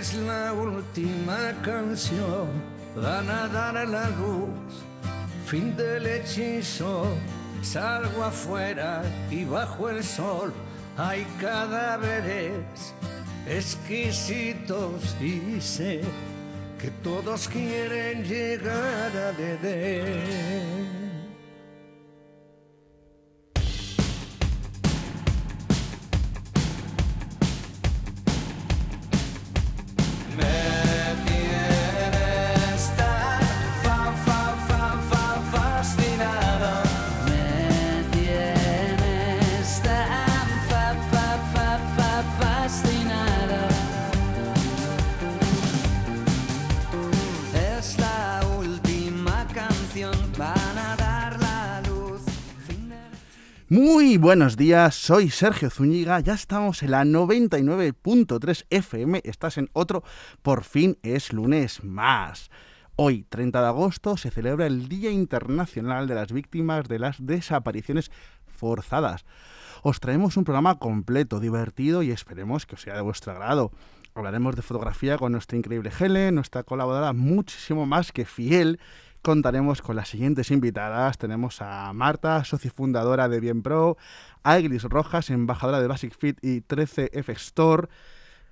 es la última canción, van a dar a la luz, fin del hechizo, salgo afuera y bajo el sol. Hay cadáveres exquisitos y sé que todos quieren llegar a Dedé. Buenos días, soy Sergio Zúñiga, ya estamos en la 99.3 FM, estás en otro, por fin es lunes más. Hoy, 30 de agosto, se celebra el Día Internacional de las Víctimas de las Desapariciones Forzadas. Os traemos un programa completo, divertido y esperemos que os sea de vuestro agrado. Hablaremos de fotografía con nuestra increíble Helen, nuestra colaboradora muchísimo más que fiel contaremos con las siguientes invitadas. Tenemos a Marta, socio fundadora de Bien Pro, a Eglis Rojas, embajadora de Basic Fit y 13F Store.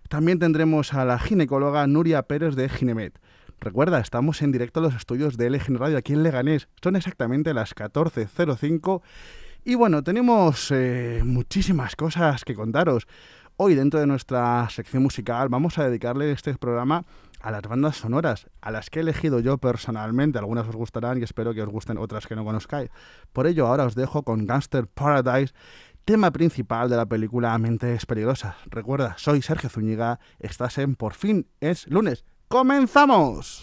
También tendremos a la ginecóloga Nuria Pérez de Ginemet. Recuerda, estamos en directo a los estudios de LG Radio aquí en Leganés. Son exactamente las 14.05. Y bueno, tenemos eh, muchísimas cosas que contaros. Hoy dentro de nuestra sección musical vamos a dedicarle este programa a las bandas sonoras, a las que he elegido yo personalmente. Algunas os gustarán y espero que os gusten otras que no conozcáis. Por ello, ahora os dejo con Gangster Paradise, tema principal de la película Mentes Peligrosas. Recuerda, soy Sergio Zúñiga, estás en Por fin es lunes. ¡Comenzamos!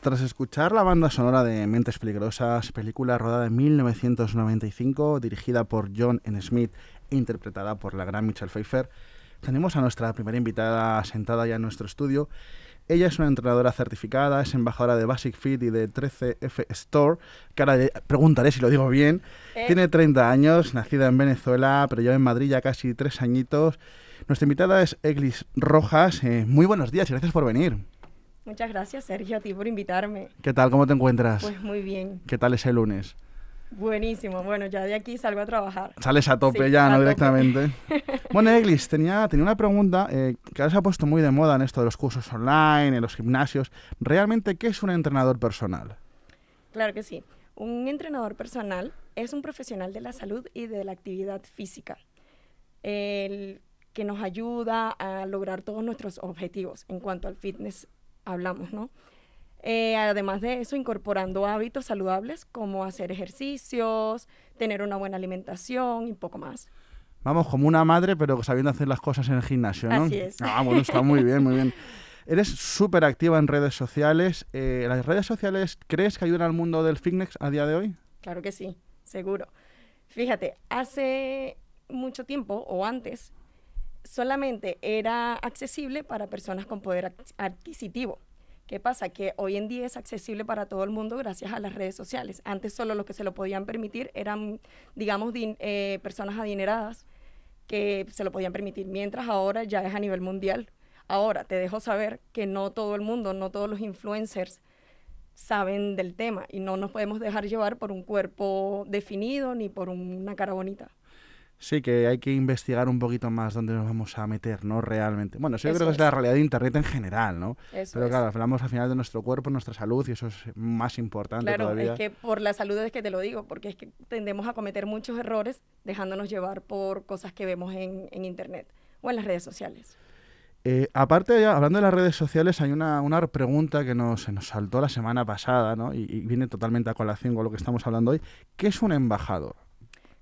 Tras escuchar la banda sonora de Mentes Peligrosas, película rodada en 1995, dirigida por John N. Smith interpretada por la gran Michelle Pfeiffer, tenemos a nuestra primera invitada sentada ya en nuestro estudio. Ella es una entrenadora certificada, es embajadora de Basic Fit y de 13F Store, que ahora preguntaré si lo digo bien. Eh. Tiene 30 años, nacida en Venezuela, pero lleva en Madrid ya casi tres añitos. Nuestra invitada es Eglis Rojas. Eh, muy buenos días y gracias por venir. Muchas gracias, Sergio, a ti por invitarme. ¿Qué tal? ¿Cómo te encuentras? Pues muy bien, ¿Qué tal ese lunes? buenísimo. Bueno, ya de aquí salgo a trabajar. Sales a tope Sí, ya, a ¿no? tope. Directamente. bueno, Eglis, tenía, tenía una pregunta eh, que ahora se ha puesto muy de moda en esto de los cursos online, en los gimnasios. ¿Realmente qué es un entrenador personal? Claro que sí. Un entrenador personal es un profesional de la salud y de la actividad física, el que nos ayuda a lograr todos nuestros objetivos en cuanto al fitness hablamos, ¿no? Eh, además de eso, incorporando hábitos saludables como hacer ejercicios, tener una buena alimentación y poco más. Vamos, como una madre, pero sabiendo hacer las cosas en el gimnasio, ¿no? Así es. Ah, bueno, está muy bien, muy bien. Eres súper activa en redes sociales. Eh, ¿Las redes sociales crees que ayudan al mundo del fitness a día de hoy? Claro que sí, seguro. Fíjate, hace mucho tiempo o antes, solamente era accesible para personas con poder adquisitivo. ¿Qué pasa? Que hoy en día es accesible para todo el mundo gracias a las redes sociales. Antes solo los que se lo podían permitir eran, digamos, eh, personas adineradas que se lo podían permitir, mientras ahora ya es a nivel mundial. Ahora, te dejo saber que no todo el mundo, no todos los influencers saben del tema y no nos podemos dejar llevar por un cuerpo definido ni por una cara bonita. Sí, que hay que investigar un poquito más dónde nos vamos a meter, ¿no? Realmente. Bueno, eso yo Eso creo que es la realidad de Internet en general, ¿no? Eso Pero es. claro, hablamos al final de nuestro cuerpo, nuestra salud, y eso es más importante Claro, todavía. es que por la salud es que te lo digo, porque es que tendemos a cometer muchos errores dejándonos llevar por cosas que vemos en, en internet o en las redes sociales. Eh, aparte, ya, hablando de las redes sociales, hay una, una pregunta que nos, se nos saltó la semana pasada, ¿no? Y, y viene totalmente a colación con lo que estamos hablando hoy. ¿Qué es un embajador?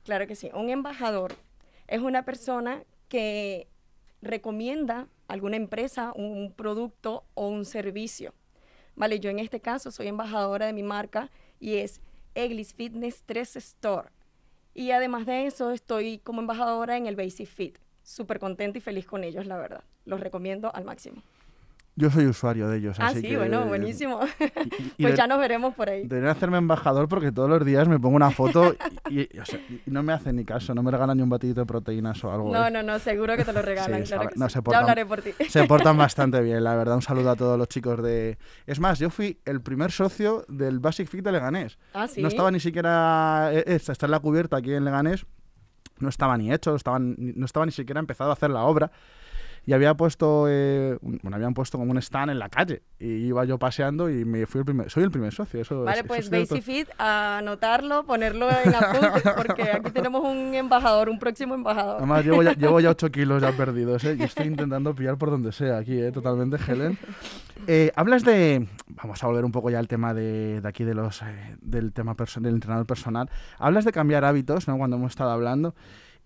Claro que sí. Un embajador es una persona que recomienda alguna empresa, un producto o un servicio. Vale, yo en este caso soy embajadora de mi marca y es Eglis Fitness 3 Store. Y además de eso, estoy como embajadora en el Basic Fit. Súper contenta y feliz con ellos, la verdad. Los recomiendo al máximo. Yo soy usuario de ellos, Ah, así sí, que... bueno, buenísimo. y pues de- ya nos veremos por ahí. Debería hacerme embajador porque todos los días me pongo una foto y, y- o sea, y no me hacen ni caso, no me regalan ni un batidito de proteínas o algo. No, ¿eh? no, no, seguro que te lo regalan. Sí, claro que no, sí. se Ya portan- hablaré por ti. Se portan bastante bien, la verdad. Un saludo a todos los chicos de... Es más, yo fui el primer socio del Basic Fit de Leganés. Ah, sí. No estaba ni siquiera... eh, eh, Está en la cubierta aquí en Leganés. No estaba ni hecho, estaban, no estaba ni siquiera empezado a hacer la obra. Y había puesto, eh, un- bueno, habían puesto como un stand en la calle. Y iba yo paseando y me fui el primer, soy el primer socio. Eso, Vale, pues es cierto. Basic Fit, a anotarlo, ponerlo en apuntes, porque aquí tenemos un embajador, un próximo embajador. Además, llevo ya, llevo ya 8 kilos ya perdidos, ¿eh? Y estoy intentando pillar por donde sea aquí, ¿eh? Totalmente, Helen. Eh, hablas de... Vamos a volver un poco ya al tema de, de aquí, de los, eh, del tema del entrenador personal. Hablas de cambiar hábitos, ¿no? Cuando hemos estado hablando.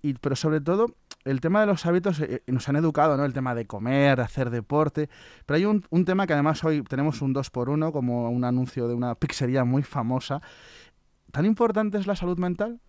Y, pero sobre todo, el tema de los hábitos, eh, nos han educado, ¿no? El tema de comer, hacer deporte. Pero hay un, un tema que además hoy tenemos un 2x1, como un anuncio de una pizzería muy famosa. ¿Tan importante es la salud mental?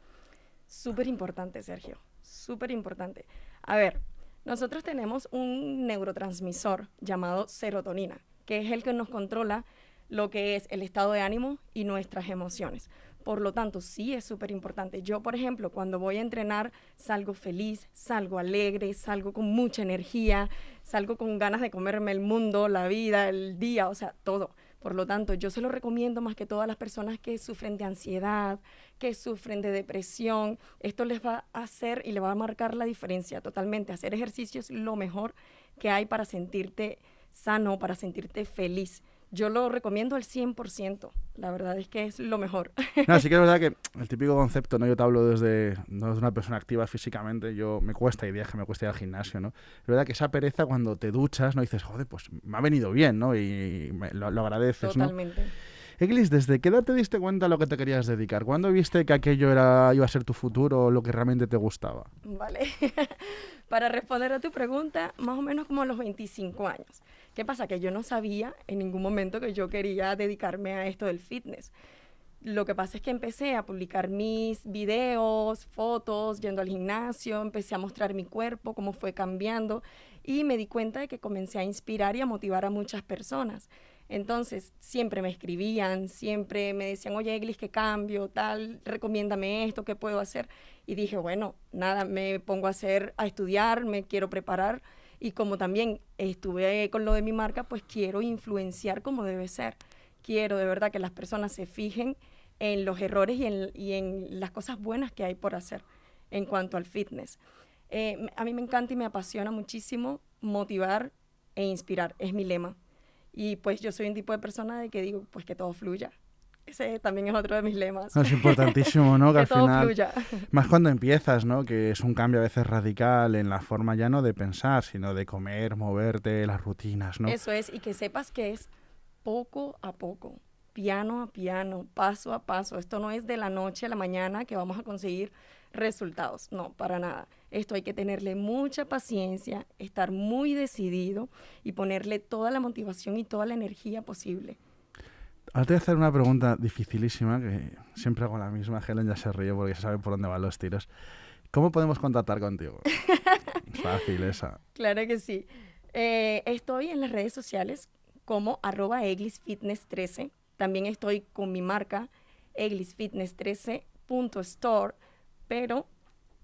Súper importante, Sergio, súper importante. A ver, nosotros tenemos un neurotransmisor llamado serotonina, que es el que nos controla lo que es el estado de ánimo y nuestras emociones. Por lo tanto, sí es súper importante. Yo, por ejemplo, cuando voy a entrenar, salgo feliz, salgo alegre, salgo con mucha energía, salgo con ganas de comerme el mundo, la vida, el día, o sea, todo. Por lo tanto, yo se lo recomiendo más que todas las personas que sufren de ansiedad, que sufren de depresión. Esto les va a hacer y le va a marcar la diferencia totalmente. Hacer ejercicio es lo mejor que hay para sentirte sano, para sentirte feliz. Yo lo recomiendo al 100%. La verdad es que es lo mejor. No, sí que es verdad que el típico concepto, ¿no? Yo te hablo desde, no desde una persona activa físicamente, yo me cuesta ir que me cuesta ir al gimnasio, ¿no? Es verdad que esa pereza cuando te duchas, ¿no? Dices, joder, pues me ha venido bien, ¿no? Y me- lo, lo agradeces, ¿no? Totalmente. Eglis, ¿desde qué edad te diste cuenta a lo que te querías dedicar? ¿Cuándo viste que aquello era, iba a ser tu futuro o lo que realmente te gustaba? Vale. Para responder a tu pregunta, más o menos como a los 25 años. ¿Qué pasa? Que yo no sabía en ningún momento que yo quería dedicarme a esto del fitness. Lo que pasa es que empecé a publicar mis videos, fotos, yendo al gimnasio, empecé a mostrar mi cuerpo, cómo fue cambiando y me di cuenta de que comencé a inspirar y a motivar a muchas personas. Entonces, siempre me escribían, siempre me decían, oye, Eglis, ¿qué cambio? Tal, recomiéndame esto, ¿qué puedo hacer? Y dije, bueno, nada, me pongo a hacer, a estudiar, me quiero preparar. Y como también estuve con lo de mi marca, pues quiero influenciar como debe ser. Quiero de verdad que las personas se fijen en los errores y en, las cosas buenas que hay por hacer en cuanto al fitness. Eh, a mí me encanta y me apasiona muchísimo motivar e inspirar, es mi lema. Y pues yo soy un tipo de persona de que digo, pues que todo fluya. Ese también es otro de mis lemas. es importantísimo, ¿no? Que, al todo final, fluya. más cuando empiezas, ¿no? Que es un cambio a veces radical en la forma ya no de pensar, sino de comer, moverte, las rutinas, ¿no? Eso es, y que sepas que es poco a poco, piano a piano, paso a paso. Esto no es de la noche a la mañana que vamos a conseguir resultados, no, para nada. Esto hay que tenerle mucha paciencia, estar muy decidido y ponerle toda la motivación y toda la energía posible. Ahora te voy a hacer una pregunta dificilísima, que siempre hago la misma, Helen ya se ríe porque sabe por dónde van los tiros. ¿Cómo podemos contactar contigo? fácil esa. Claro que sí. Eh, estoy en las redes sociales como arroba eglisfitness13. También estoy con mi marca eglisfitness13.store, pero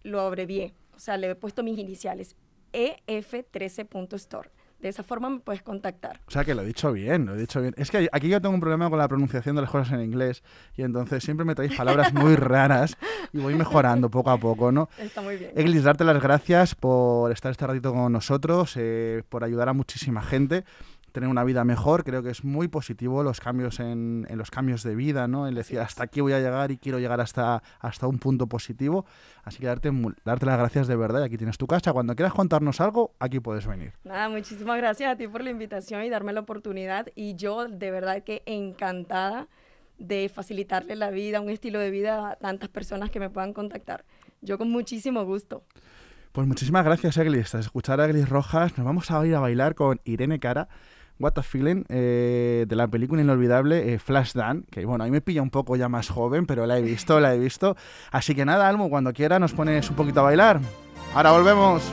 lo abrevié. O sea, le he puesto mis iniciales ef13.store. De esa forma me puedes contactar. O sea que lo he dicho bien, lo he dicho bien. Es que aquí yo tengo un problema con la pronunciación de las cosas en inglés y entonces siempre me traéis palabras muy raras y voy mejorando poco a poco, ¿no? Está muy bien. Eglis, darte las gracias por estar este ratito con nosotros, eh, por ayudar a muchísima gente tener una vida mejor. Creo que es muy positivo los cambios en, en los cambios de vida, ¿no? El decir, hasta aquí voy a llegar y quiero llegar hasta, hasta un punto positivo. Así que darte, darte las gracias de verdad. Y aquí tienes tu casa. Cuando quieras contarnos algo, aquí puedes venir. Nada, muchísimas gracias a ti por la invitación y darme la oportunidad. Y yo de verdad que encantada de facilitarle la vida, un estilo de vida a tantas personas que me puedan contactar. Yo con muchísimo gusto. Pues muchísimas gracias, Eglis. Tras escuchar a Eglis Rojas, nos vamos a ir a bailar con Irene Cara. What a Feeling, eh, de la película inolvidable eh, Flashdance, que bueno, a mí me pilla un poco ya más joven, pero la he visto, la he visto. Así que nada, Almo, cuando quiera nos pones un poquito a bailar. Ahora volvemos.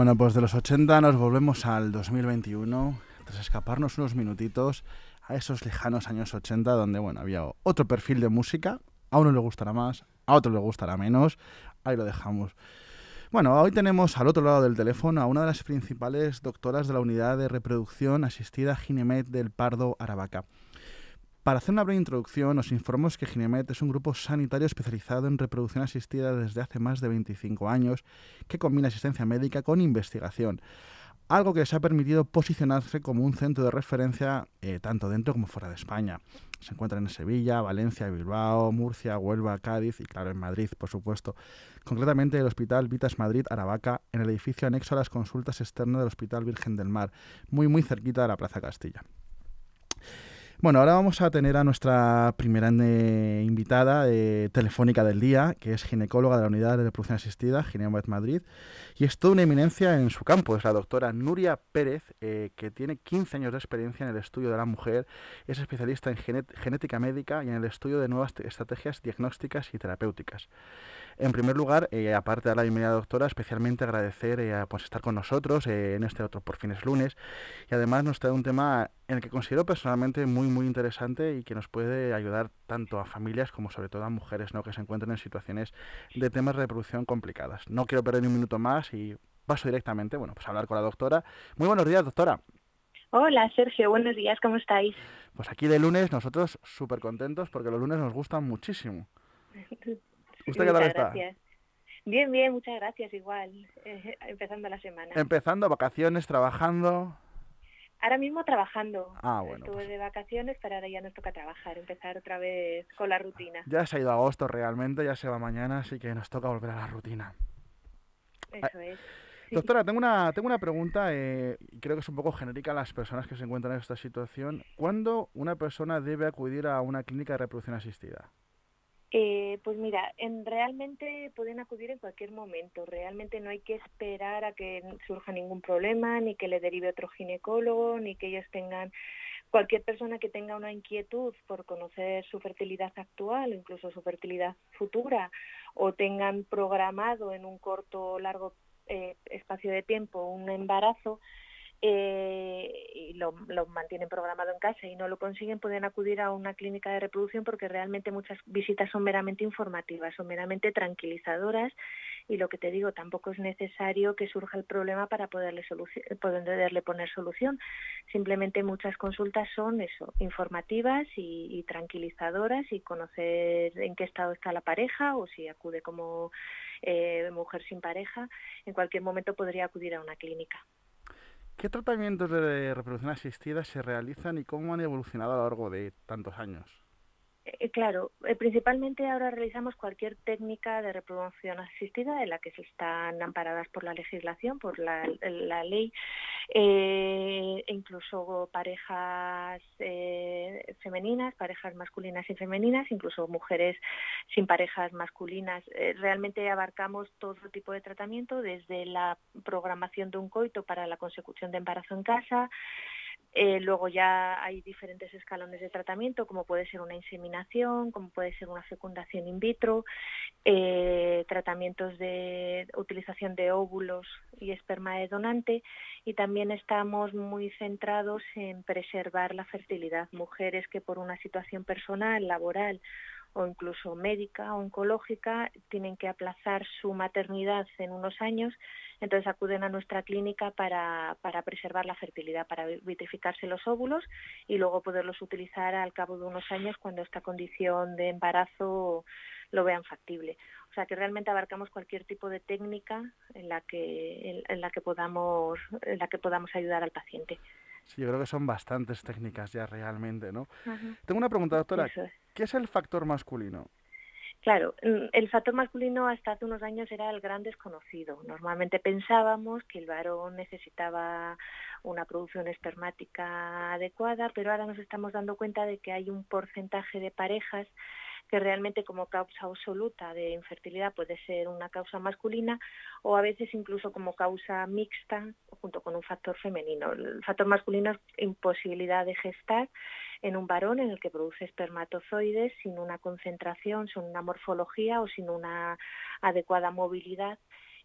Bueno, pues de los 80 nos volvemos al 2021, tras escaparnos unos minutitos a esos lejanos años 80 donde, bueno, había otro perfil de música, a uno le gustará más, a otro le gustará menos, ahí lo dejamos. Bueno, hoy tenemos al otro lado del teléfono a una de las principales doctoras de la unidad de reproducción asistida Ginemet del Pardo Aravaca. Para hacer una breve introducción, nos informamos que Ginemet es un grupo sanitario especializado en reproducción asistida desde hace más de 25 años que combina asistencia médica con investigación, algo que les ha permitido posicionarse como un centro de referencia eh, tanto dentro como fuera de España. Se encuentran en Sevilla, Valencia, Bilbao, Murcia, Huelva, Cádiz y claro en Madrid, por supuesto. Concretamente el Hospital Vitas Madrid Aravaca, en el edificio anexo a las consultas externas del Hospital Virgen del Mar, muy muy cerquita de la Plaza Castilla. Bueno, ahora vamos a tener a nuestra primera eh, invitada eh, telefónica del día, que es ginecóloga de la Unidad de Reproducción Asistida, Ginemet Madrid, y es toda una eminencia en su campo. Es la doctora Nuria Pérez, eh, que tiene 15 años de experiencia en el estudio de la mujer, es especialista en genética médica y en el estudio de nuevas te- estrategias diagnósticas y terapéuticas. En primer lugar, eh, aparte de la bienvenida doctora, especialmente agradecer eh, pues estar con nosotros eh, en este otro por fines lunes y además nos trae un tema en el que considero personalmente muy muy interesante y que nos puede ayudar tanto a familias como sobre todo a mujeres ¿no? que se encuentran en situaciones de temas de reproducción complicadas. No quiero perder ni un minuto más y paso directamente bueno, pues a hablar con la doctora. Muy buenos días, doctora. Hola Sergio, buenos días, ¿cómo estáis? Pues aquí de lunes nosotros súper contentos porque los lunes nos gustan muchísimo. ¿Usted qué tal está? gracias. Bien, bien, muchas gracias, igual, eh, empezando la semana. Empezando, vacaciones, trabajando. Ahora mismo trabajando. Ah, bueno, Estuve pues- de vacaciones, pero ahora ya nos toca trabajar, empezar otra vez con la rutina. Ya se ha ido agosto realmente, ya se va mañana, así que nos toca volver a la rutina. Eso es. Sí. Doctora, tengo una, tengo una pregunta, eh, y creo que es un poco genérica a las personas que se encuentran en esta situación. ¿Cuándo una persona debe acudir a una clínica de reproducción asistida? Eh, pues mira, en, realmente pueden acudir en cualquier momento. Realmente no hay que esperar a que surja ningún problema, ni que le derive otro ginecólogo, ni que ellos tengan cualquier persona que tenga una inquietud por conocer su fertilidad actual, incluso su fertilidad futura, o tengan programado en un corto o largo eh, espacio de tiempo un embarazo, eh, y lo, mantienen programado en casa y no lo consiguen, pueden acudir a una clínica de reproducción porque realmente muchas visitas son meramente informativas, son meramente tranquilizadoras y lo que te digo, tampoco es necesario que surja el problema para poderle, poner solución. Simplemente muchas consultas son eso, informativas y, y tranquilizadoras y conocer en qué estado está la pareja o si acude como eh, mujer sin pareja, en cualquier momento podría acudir a una clínica. ¿Qué tratamientos de reproducción asistida se realizan y cómo han evolucionado a lo largo de tantos años? Eh, claro, eh, principalmente ahora realizamos cualquier técnica de reproducción asistida en la que se están amparadas por la legislación, por la, ley, eh, e incluso parejas femeninas, parejas masculinas y femeninas, incluso mujeres sin parejas masculinas. Realmente abarcamos todo tipo de tratamiento, desde la programación de un coito para la consecución de embarazo en casa, eh, luego ya hay diferentes escalones de tratamiento, como puede ser una inseminación, como puede ser una fecundación in vitro, eh, tratamientos de utilización de óvulos y esperma de donante y también estamos muy centrados en preservar la fertilidad. Mujeres que por una situación personal, laboral o incluso médica, oncológica, tienen que aplazar su maternidad en unos años, entonces acuden a nuestra clínica para, para preservar la fertilidad, para vitrificarse los óvulos y luego poderlos utilizar al cabo de unos años cuando esta condición de embarazo lo vean factible. O sea que realmente abarcamos cualquier tipo de técnica en la que, en, en la que podamos, en la que podamos ayudar al paciente. Sí, yo creo que son bastantes técnicas ya realmente, ¿no? Tengo una pregunta, doctora. Es. ¿Qué es el factor masculino? Claro, mm, el factor masculino hasta hace unos años era el gran desconocido. Normalmente pensábamos que el varón necesitaba una producción espermática adecuada, pero ahora nos estamos dando cuenta de que hay un porcentaje de parejas que realmente como causa absoluta de infertilidad puede ser una causa masculina o a veces incluso como causa mixta junto con un factor femenino. El factor masculino es imposibilidad de gestar en un varón en el que produce espermatozoides sin una concentración, sin una morfología o sin una adecuada movilidad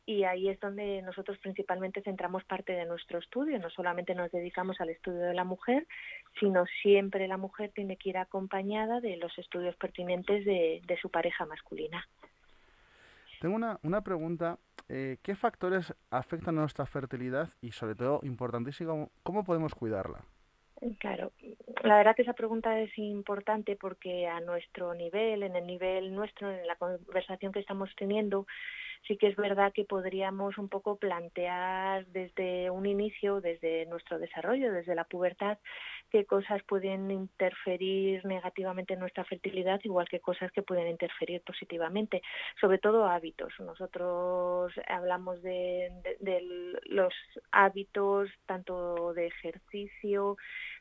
y ahí es donde nosotros principalmente centramos parte de nuestro estudio. No solamente nos dedicamos al estudio de la mujer, sino siempre la mujer tiene que ir acompañada de los estudios pertinentes de, de su pareja masculina. Tengo una, una pregunta. eh, ¿Qué factores afectan a nuestra fertilidad y, sobre todo, importantísimo, cómo podemos cuidarla? Claro, la verdad que esa pregunta es importante porque a nuestro nivel, en el nivel nuestro, en la conversación que estamos teniendo, sí que es verdad que podríamos un poco plantear desde un inicio, desde nuestro desarrollo, desde la pubertad, qué cosas pueden interferir negativamente en nuestra fertilidad, igual que cosas que pueden interferir positivamente, sobre todo hábitos. Nosotros hablamos de, los hábitos tanto de ejercicio,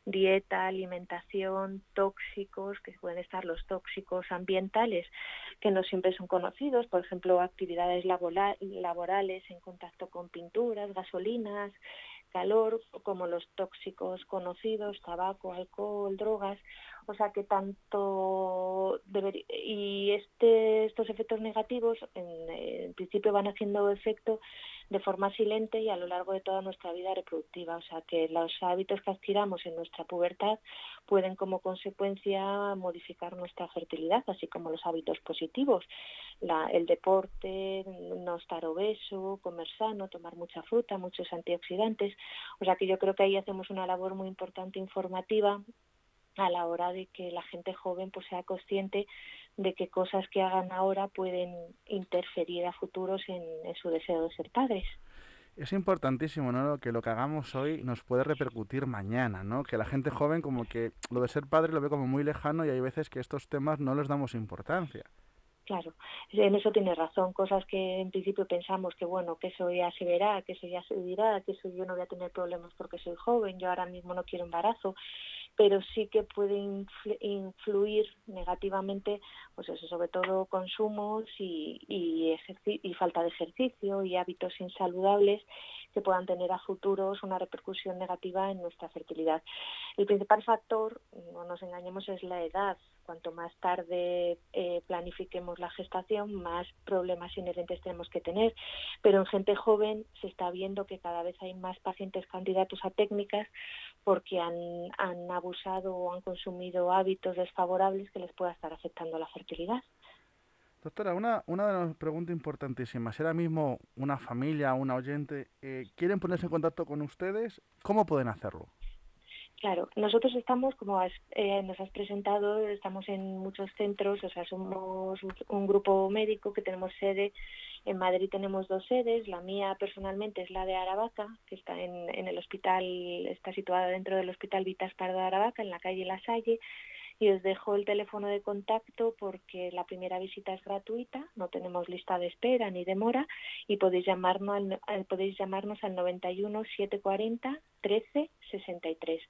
dieta, alimentación, tóxicos, que pueden estar los tóxicos ambientales, que no siempre son conocidos, por ejemplo, actividades laboral- laborales en contacto con pinturas, gasolinas, calor, como los tóxicos conocidos, tabaco, alcohol, drogas, o sea que tanto deber- y este, estos efectos negativos en, en principio van haciendo efecto de forma silente y a lo largo de toda nuestra vida reproductiva, o sea que los hábitos que adquiramos en nuestra pubertad pueden como consecuencia modificar nuestra fertilidad, así como los hábitos positivos, la- el deporte, no estar obeso, comer sano, tomar mucha fruta, muchos antioxidantes, o sea que yo creo que ahí hacemos una labor muy importante informativa a la hora de que la gente joven pues sea consciente de que cosas que hagan ahora pueden interferir a futuros en, en su deseo de ser padres. Es importantísimo, ¿no? Que lo que hagamos hoy nos puede repercutir mañana, ¿no? Que la gente joven como que lo de ser padre lo ve como muy lejano y hay veces que estos temas no les damos importancia. Claro, en eso tiene razón. Cosas que en principio pensamos que bueno, que eso ya se verá, que eso ya se dirá, que eso yo no voy a tener problemas porque soy joven, yo ahora mismo no quiero embarazo, pero sí que puede influ- influir negativamente, pues eso, sobre todo consumos y, y, y falta de ejercicio y hábitos insaludables que puedan tener a futuros una repercusión negativa en nuestra fertilidad. El principal factor, no nos engañemos, es la edad. Cuanto más tarde eh, planifiquemos la gestación, más problemas inherentes tenemos que tener. Pero en gente joven se está viendo que cada vez hay más pacientes candidatos a técnicas porque han, han abusado o han consumido hábitos desfavorables que les pueda estar afectando la fertilidad. Doctora, una, una de las preguntas importantísimas. Si ahora mismo una familia, una oyente, eh, quieren ponerse en contacto con ustedes, ¿cómo pueden hacerlo? Claro, nosotros estamos, como eh, nos has presentado, estamos en muchos centros, o sea, somos un, un grupo médico que tenemos sede, en Madrid tenemos dos sedes, la mía personalmente es la de Aravaca, que está en, en el hospital, está situada dentro del Hospital Vitas Pardo de Aravaca, en la calle La Salle, y os dejo el teléfono de contacto porque la primera visita es gratuita, no tenemos lista de espera ni demora y podéis llamarnos al, al- podéis llamarnos al 91 740 13 63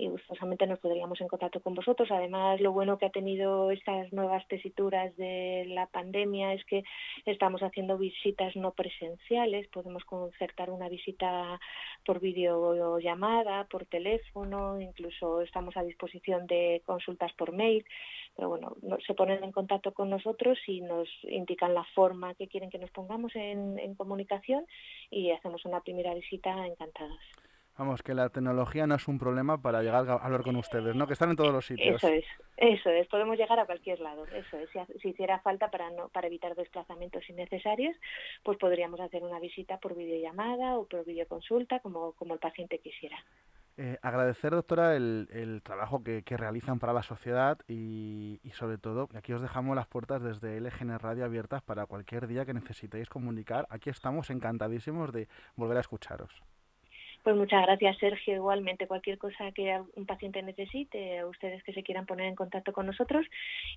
y gustosamente nos podríamos en contacto con vosotros. Además, lo bueno que ha tenido estas nuevas tesituras de la pandemia es que estamos haciendo visitas no presenciales, podemos concertar una visita por videollamada, por teléfono, incluso estamos a disposición de consultas por mail, pero bueno, no- se ponen en contacto con nosotros y nos indican la forma que quieren que nos pongamos en, en comunicación y hacemos una primera visita encantados. Vamos, que la tecnología no es un problema para llegar a hablar con ustedes, ¿no? Que están en todos los sitios. Eso es, eso es, podemos llegar a cualquier lado, eso es, si, si hiciera falta para no, para evitar desplazamientos innecesarios, pues podríamos hacer una visita por videollamada o por videoconsulta, como, como el paciente quisiera. Eh, agradecer, doctora, el, el trabajo que, que realizan para la sociedad y, y sobre todo, aquí os dejamos las puertas desde LGN Radio abiertas para cualquier día que necesitéis comunicar. Aquí estamos encantadísimos de volver a escucharos. Pues muchas gracias, Sergio. Igualmente, cualquier cosa que un paciente necesite, ustedes que se quieran poner en contacto con nosotros,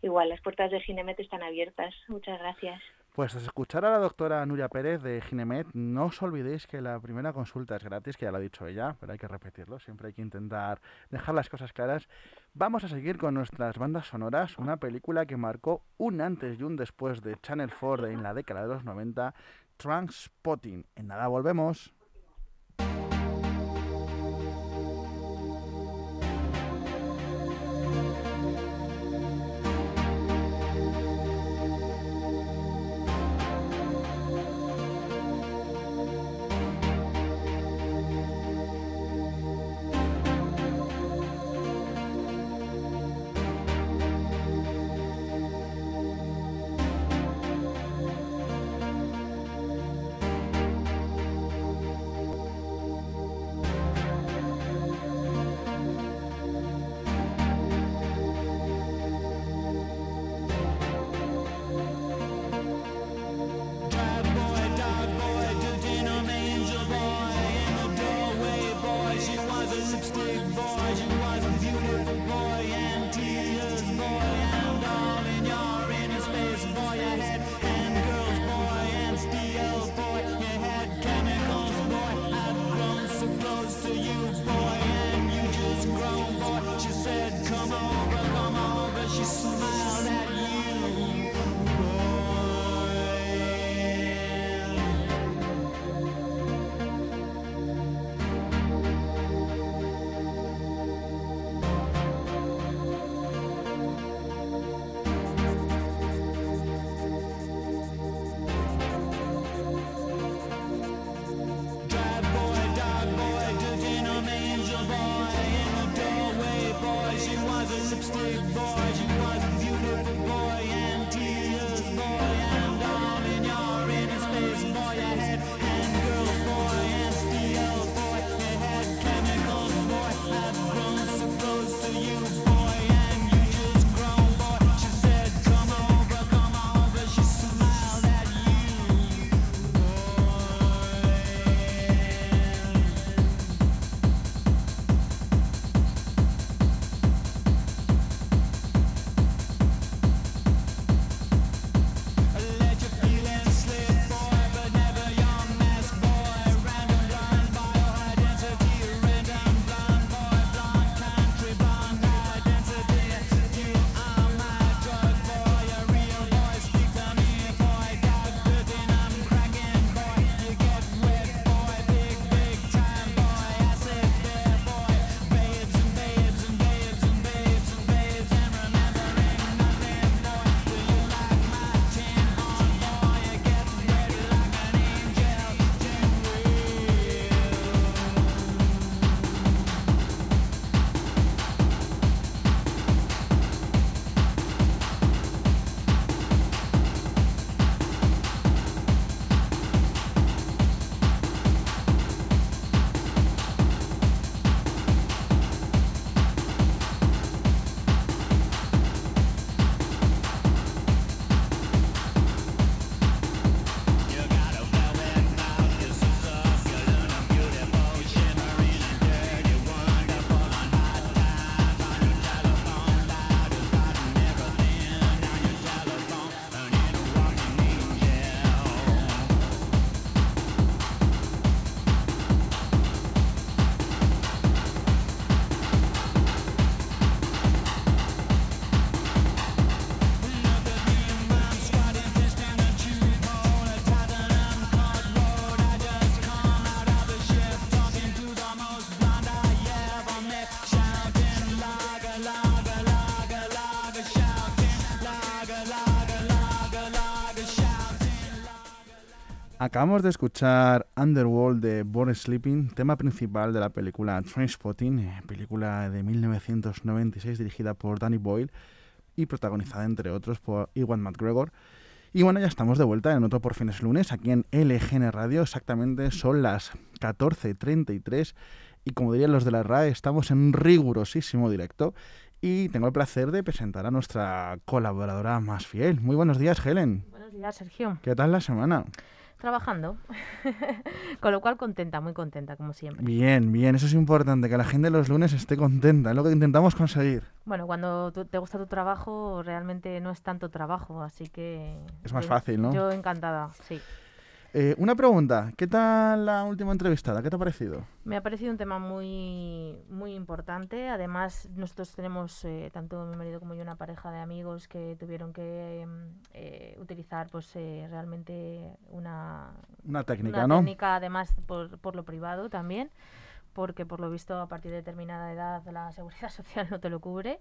igual las puertas de Ginemet están abiertas. Muchas gracias. Pues tras escuchar a la doctora Nuria Pérez de Ginemet, no os olvidéis que la primera consulta es gratis, que ya lo ha dicho ella, pero hay que repetirlo, siempre hay que intentar dejar las cosas claras. Vamos a seguir con nuestras bandas sonoras, una película que marcó un antes y un después de Channel 4 en la década de los 90, Transpotting. En nada volvemos. Acabamos de escuchar Underworld de Born Sleeping, tema principal de la película Trainspotting, eh, película de 1996 dirigida por Danny Boyle y protagonizada entre otros por Iwan McGregor. Y bueno, ya estamos de vuelta en otro Por Fines Lunes, aquí en LGN Radio, exactamente son las 14.33 y como dirían los de la RAE, estamos en rigurosísimo directo y tengo el placer de presentar a nuestra colaboradora más fiel. Muy buenos días, Helen. Buenos días, Sergio. ¿Qué tal la semana? Trabajando. Con lo cual contenta, muy contenta, como siempre. Bien, bien, eso es importante, que la gente los lunes esté contenta, es lo que intentamos conseguir. Bueno, cuando te gusta tu trabajo, realmente no es tanto trabajo, así que... Es más yo- fácil, ¿no? Yo encantada, sí. Eh, una pregunta, ¿qué tal la última entrevistada? ¿Qué te ha parecido? Me ha parecido un tema muy, muy importante. Además, nosotros tenemos, eh, tanto mi marido como yo, una pareja de amigos que tuvieron que mm, eh, utilizar pues eh, realmente una, Una técnica, una ¿no? técnica además por, por lo privado también, porque por lo visto a partir de determinada edad la seguridad social no te lo cubre.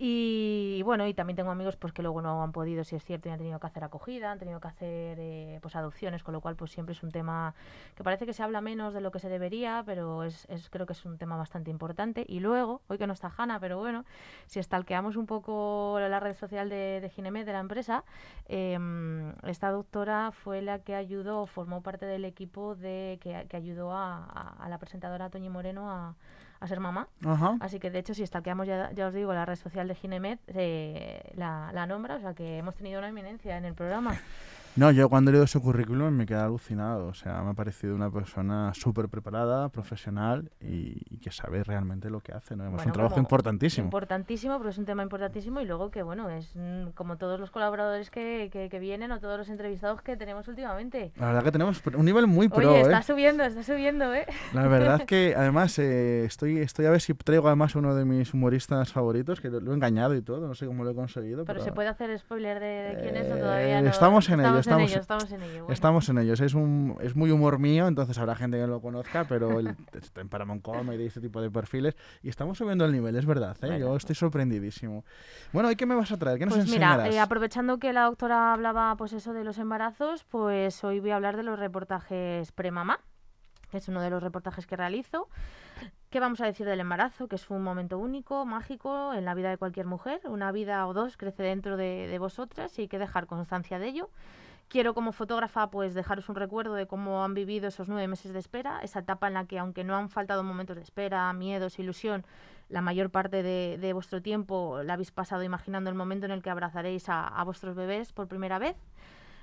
Y, bueno, y también tengo amigos pues que luego no han podido, si es cierto, y han tenido que hacer acogida, han tenido que hacer eh, pues adopciones, con lo cual pues siempre es un tema que parece que se habla menos de lo que se debería, pero es, es- creo que es un tema bastante importante. Y luego, hoy que no está Hanna, pero bueno, si stalkeamos un poco la red social de, de de la empresa, em, esta doctora fue la que ayudó, formó parte del equipo de que, que ayudó a, a- a la presentadora Toñi Moreno a, a ser mamá. Ajá. Así que de hecho, si stalkeamos ya, ya os digo la red social de Ginemed, eh, la, la nombra, o sea que hemos tenido una eminencia en el programa. No, yo cuando he leído su currículum me quedé alucinado. O sea, me ha parecido una persona súper preparada, profesional y, y que sabe realmente lo que hace. ¿no? Es un Bueno, trabajo como importantísimo. Importantísimo, pero es un tema importantísimo y luego que, bueno, es mm, como todos los colaboradores que, que, que vienen o todos los entrevistados que tenemos últimamente. La verdad que tenemos un nivel muy pro, Oye, ¿eh? está subiendo, está subiendo, ¿eh? La verdad que además eh, estoy, estoy a ver si traigo además uno de mis humoristas favoritos, que lo, lo he engañado y todo, no sé cómo lo he conseguido. Pero Pero, se puede hacer spoiler de, de quién es o Eh, todavía no. estamos en ello, estamos estamos- en ello, estamos en ello. bueno. Estamos en ellos, es, un, es muy humor mío, entonces habrá gente que no lo conozca, pero el, está en Paramount Comedy y este tipo de perfiles. Y estamos subiendo el nivel, es verdad, ¿eh? Bueno. yo estoy sorprendidísimo. Bueno, ¿y qué me vas a traer? ¿Qué nos Pues mira, enseñarás? eh, aprovechando que la doctora hablaba pues eso de los embarazos, pues hoy voy a hablar de los reportajes premamá, que es uno de los reportajes que realizo. ¿Qué vamos a decir del embarazo? Que es un momento único, mágico en la vida de cualquier mujer. Una vida o dos crece dentro de, de vosotras y hay que dejar constancia de ello. Quiero como fotógrafa pues dejaros un recuerdo de cómo han vivido esos nueve meses de espera, esa etapa en la que aunque no han faltado momentos de espera, miedos, ilusión, la mayor parte de, vuestro tiempo la habéis pasado imaginando el momento en el que abrazaréis a, a vuestros bebés por primera vez.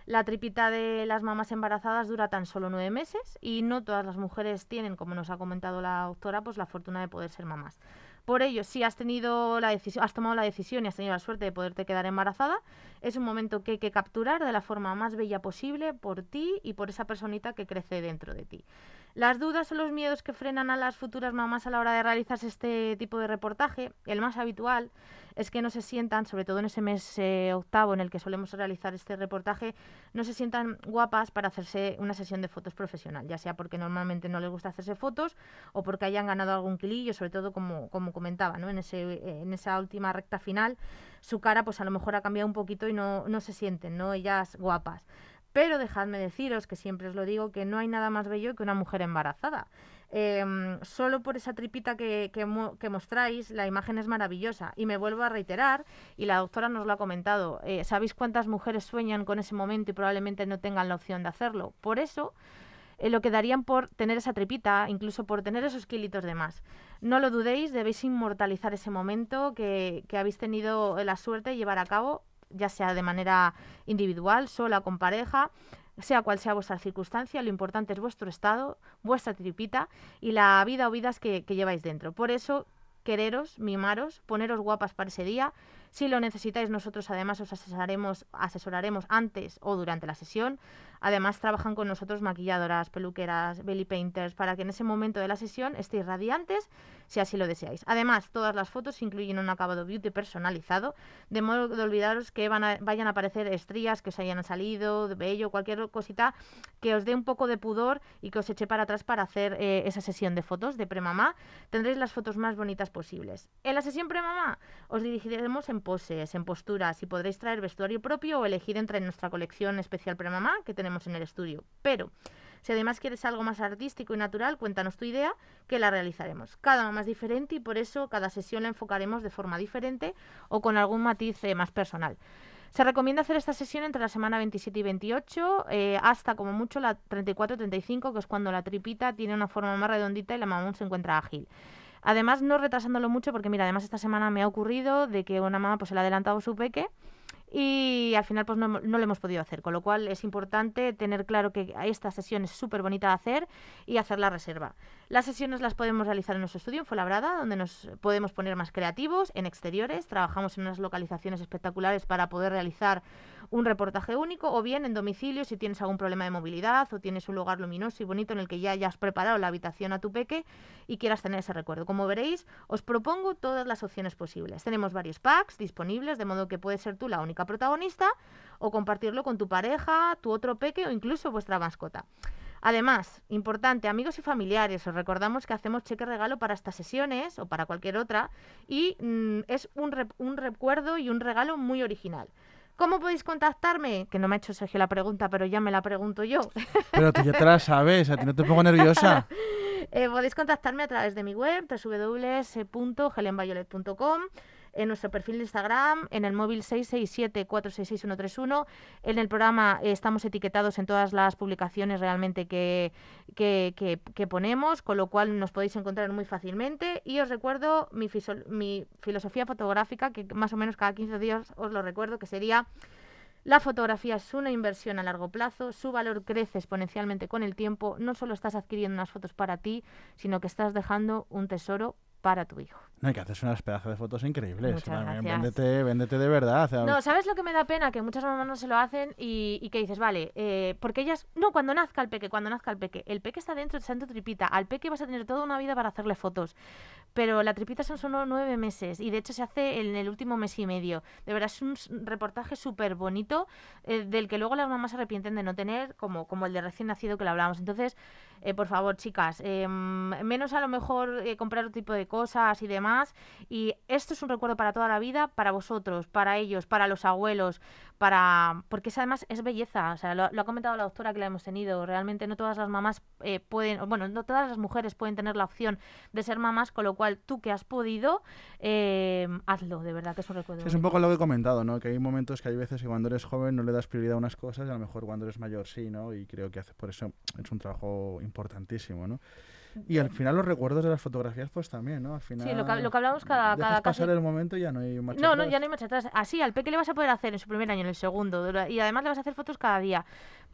La tripita de las mamás embarazadas dura tan solo nueve meses y no todas las mujeres tienen, como nos ha comentado la doctora, pues la fortuna de poder ser mamás. Por ello, si has tenido la decisión, has tomado la decisión y has tenido la suerte de poderte quedar embarazada, es un momento que hay que capturar de la forma más bella posible por ti y por esa personita que crece dentro de ti. Las dudas o los miedos que frenan a las futuras mamás a la hora de realizarse este tipo de reportaje, el más habitual es que no se sientan, sobre todo en ese mes eh, octavo en el que solemos realizar este reportaje, no se sientan guapas para hacerse una sesión de fotos profesional, ya sea porque normalmente no les gusta hacerse fotos o porque hayan ganado algún kilillo, sobre todo como, como comentaba, ¿no? en, ese, en esa última recta final, su cara pues a lo mejor ha cambiado un poquito y no, no se sienten, ¿no? Ellas guapas. Pero dejadme deciros, que siempre os lo digo, que no hay nada más bello que una mujer embarazada. Em, solo por esa tripita que, que mo- que mostráis, la imagen es maravillosa. Y me vuelvo a reiterar, y la doctora nos lo ha comentado, eh, ¿sabéis cuántas mujeres sueñan con ese momento y probablemente no tengan la opción de hacerlo? Por eso, eh, lo que darían por tener esa tripita, incluso por tener esos kilitos de más. No lo dudéis, debéis inmortalizar ese momento que, que habéis tenido la suerte de llevar a cabo, ya sea de manera individual, sola, con pareja, sea cual sea vuestra circunstancia, lo importante es vuestro estado, vuestra tripita y la vida o vidas que, lleváis dentro. Por eso, quereros, mimaros, poneros guapas para ese día. Si lo necesitáis, nosotros además os asesoraremos, asesoraremos antes o durante la sesión. Además, trabajan con nosotros maquilladoras, peluqueras, belly painters, para que en ese momento de la sesión estéis radiantes, si así lo deseáis. Además, todas las fotos incluyen un acabado beauty personalizado, de modo de olvidaros que van a- vayan a aparecer estrías que os hayan salido, de vello, cualquier cosita que os dé un poco de pudor y que os eche para atrás para hacer eh, esa sesión de fotos de premamá. Tendréis las fotos más bonitas posibles. En la sesión premamá os dirigiremos en poses, en posturas y podréis traer vestuario propio o elegir entre nuestra colección especial premamá, que tenemos en el estudio. Pero si además quieres algo más artístico y natural, cuéntanos tu idea que la realizaremos. Cada mamá es diferente y por eso cada sesión la enfocaremos de forma diferente o con algún matiz eh, más personal. Se recomienda hacer esta sesión entre la semana 27 y 28, eh, hasta como mucho la 34-35, que es cuando la tripita tiene una forma más redondita y la mamá se encuentra ágil. Además, no retrasándolo mucho, porque mira, además esta semana me ha ocurrido de que una mamá pues se le ha adelantado su peque y al final pues no, no lo hemos podido hacer, con lo cual es importante tener claro que esta sesión es súper bonita de hacer y hacer la reserva. Las sesiones las podemos realizar en nuestro estudio en Fuenlabrada, donde nos podemos poner más creativos, en exteriores, trabajamos en unas localizaciones espectaculares para poder realizar un reportaje único, o bien en domicilio si tienes algún problema de movilidad o tienes un lugar luminoso y bonito en el que ya hayas preparado la habitación a tu peque y quieras tener ese recuerdo. Como veréis, os propongo todas las opciones posibles. Tenemos varios packs disponibles, de modo que puedes ser tú la única protagonista o compartirlo con tu pareja, tu otro peque o incluso vuestra mascota. Además, importante, amigos y familiares, os recordamos que hacemos cheque regalo para estas sesiones o para cualquier otra y mm, es un, rep- un recuerdo y un regalo muy original. ¿Cómo podéis contactarme? Que no me ha hecho Sergio la pregunta, pero ya me la pregunto yo. Pero tú ya te la sabes, a ti no te pongo nerviosa. Eh, podéis contactarme a través de mi web, www.helenviolet.com, en nuestro perfil de Instagram, en el móvil 667-466-131. En el programa estamos etiquetados en todas las publicaciones realmente que, que, ponemos, con lo cual nos podéis encontrar muy fácilmente. Y os recuerdo mi, mi filosofía fotográfica, que más o menos cada 15 días os lo recuerdo, que sería... La fotografía es una inversión a largo plazo, su valor crece exponencialmente con el tiempo, no solo estás adquiriendo unas fotos para ti, sino que estás dejando un tesoro para tu hijo. No, hay que haces unas pedazos de fotos increíbles. Muchas También gracias. Véndete, véndete de verdad. No, ¿sabes lo que me da pena? Que muchas mamás no se lo hacen y, y que dices, vale, eh, porque ellas, no, cuando nazca el peque, cuando nazca el peque, el peque está dentro, está en tu tripita, al peque vas a tener toda una vida para hacerle fotos, pero la tripita son solo nueve meses y de hecho se hace en el último mes y medio. De verdad es un reportaje súper bonito eh, del que luego las mamás se arrepienten de no tener, como, como el de recién nacido que lo hablábamos. Entonces, eh, por favor, chicas, eh, menos a lo mejor eh, comprar otro tipo de cosas y demás. Y esto es un recuerdo para toda la vida, para vosotros, para ellos, para los abuelos, para porque es, además es belleza. O sea, lo, lo ha comentado la doctora que la hemos tenido. Realmente no todas las mamás eh, pueden, bueno, no todas las mujeres pueden tener la opción de ser mamás, con lo cual tú que has podido, eh, hazlo, de verdad que es un recuerdo. Sí, es un poco lo que he comentado, ¿no? Que hay momentos que hay veces que cuando eres joven no le das prioridad a unas cosas y a lo mejor cuando eres mayor sí, ¿no? Y creo que hace por eso es un trabajo importantísimo, ¿no? Y al final los recuerdos de las fotografías pues también, ¿no? Al final Sí, lo que, lo que hablamos cada, cada pasar casi- el momento y ya no hay marcha No, no, atrás. ya no hay marcha atrás. Así, al peque le vas a poder hacer en su primer año, en el segundo, y además le vas a hacer fotos cada día.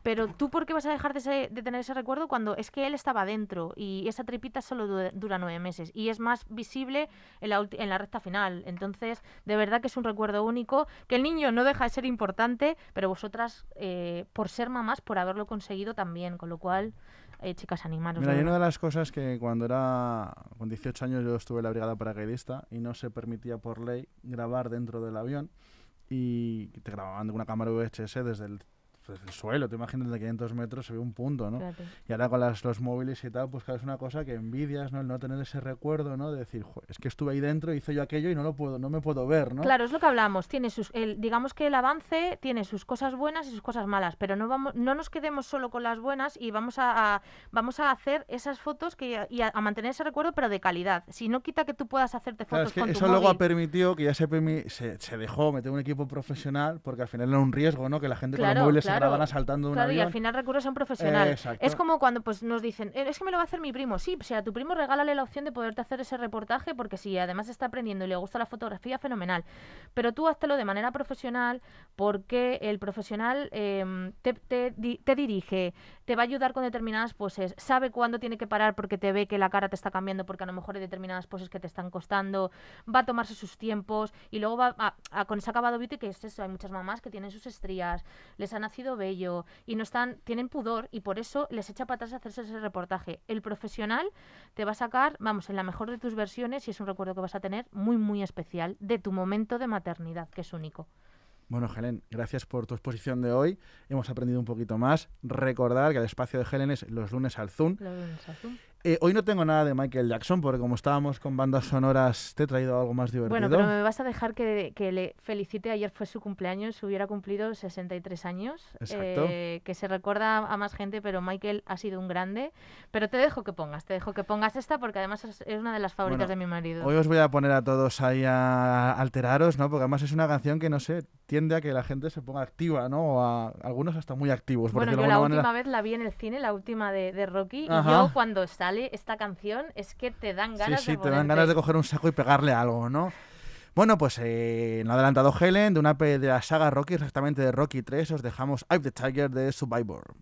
Pero tú, ¿por qué vas a dejar de, de tener ese recuerdo cuando es que él estaba dentro y esa tripita solo du- dura nueve meses y es más visible en la, en la recta final? Entonces, de verdad que es un recuerdo único, que el niño no deja de ser importante, pero vosotras, eh, por ser mamás, por haberlo conseguido también, con lo cual, eh, chicas, animaros. Mira, y una de las cosas que cuando era con 18 años yo estuve en la brigada paracaidista y no se permitía por ley grabar dentro del avión y te grababan de una cámara VHS desde el, desde el suelo, te imaginas de 500 metros se ve un punto, ¿no? Y ahora con las, los móviles y tal, pues claro, es una cosa que envidias, ¿no? El no tener ese recuerdo, ¿no? De decir, "Jo, es que estuve ahí dentro, hice yo aquello y no lo puedo, no me puedo ver, ¿no? Claro, es lo que hablamos. Tiene sus, el, digamos que el avance tiene sus cosas buenas y sus cosas malas, pero no vamos, no nos quedemos solo con las buenas y vamos a, a- vamos a hacer esas fotos que y a, a mantener ese recuerdo, pero de calidad. Si no quita que tú puedas hacerte Claro, fotos es que con tu eso luego ha permitido que ya se, se, se dejó meter un equipo profesional, porque al final era un riesgo, ¿no? Que la gente con Claro, los móviles se claro. graban asaltando un Claro, y al final recurres a un profesional. Eh, es como cuando pues nos dicen, "Eh, es que me lo va a hacer mi primo. Sí, si a tu primo regálale la opción de poderte hacer ese reportaje, porque si además está aprendiendo y le gusta la fotografía, fenomenal. Pero tú háztelo de manera profesional, porque el profesional em, te, te te dirige, te va a ayudar con determinadas poses, sabe cuándo tiene que parar porque te ve que la cara te está cambiando, porque a lo mejor hay determinadas poses que te están costando, va a tomarse sus tiempos y luego va a, con ese acabado beauty que es eso, hay muchas mamás que tienen sus estrías, les ha nacido bello y no están, tienen pudor y por eso les echa para atrás hacerse ese reportaje. El profesional te va a sacar, vamos, en la mejor de tus versiones y es un recuerdo que vas a tener muy, muy especial de tu momento de maternidad, que es único. Bueno, Helen, gracias por tu exposición de hoy. Hemos aprendido un poquito más. Recordar que el espacio de Helen es los lunes al Zoom. Lo vemos, Azul. Eh, hoy no tengo nada de Michael Jackson, porque como estábamos con bandas sonoras, te he traído algo más divertido. Bueno, pero me vas a dejar que, que le felicite. Ayer fue su cumpleaños, hubiera cumplido 63 años. Exacto. eh, que se recuerda a más gente, pero Michael ha sido un grande. Pero te dejo que pongas, te dejo que pongas esta porque además es, es una de las favoritas Bueno, de mi marido. Hoy os voy a poner a todos ahí a alteraros, ¿no? Porque además es una canción que, no sé, tiende a que la gente se ponga activa, ¿no? O a algunos hasta muy activos. por Bueno, yo la última manera. vez la vi en el cine, la última de, de Rocky, Ajá. y yo cuando sale esta canción es que te dan ganas sí, sí, de te dan ganas de coger un saco y pegarle algo, ¿no? Bueno, pues eh, ha adelantado Helen, de una de la saga Rocky, exactamente de Rocky 3, os dejamos I'm the Tiger de Survivor.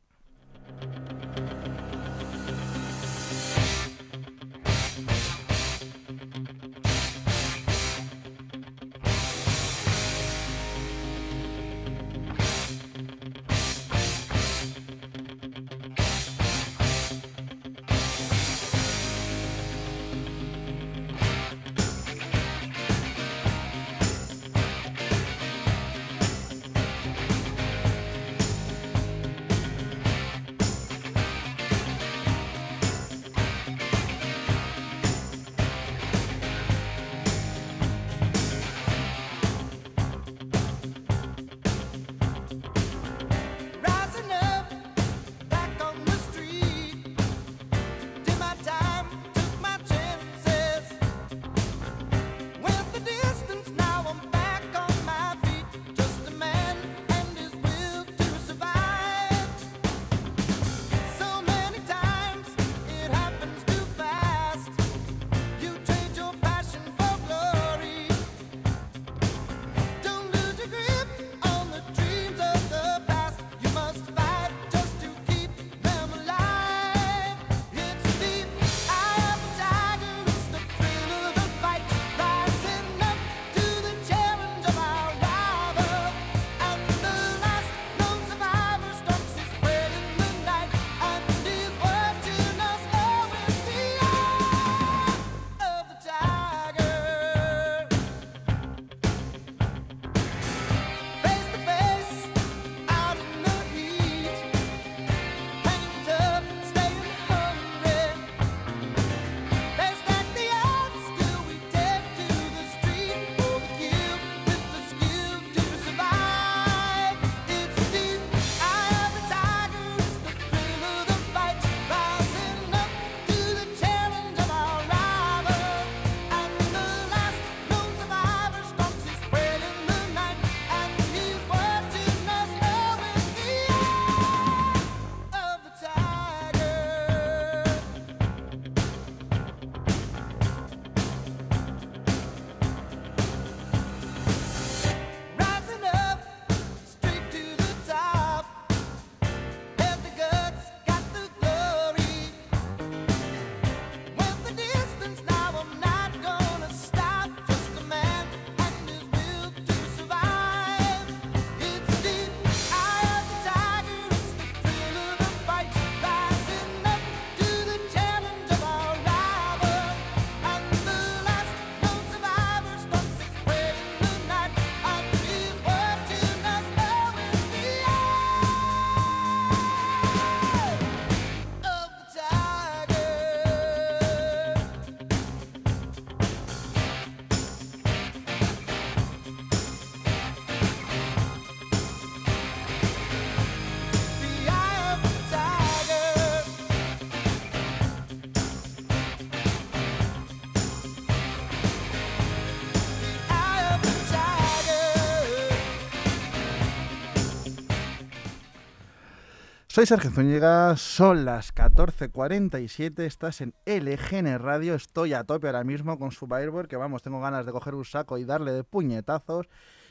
Soy Sergio Zúñiga, son las 14.47, estás en LGN Radio, estoy a tope ahora mismo con Survivor, que vamos, tengo ganas de coger un saco y darle de puñetazos.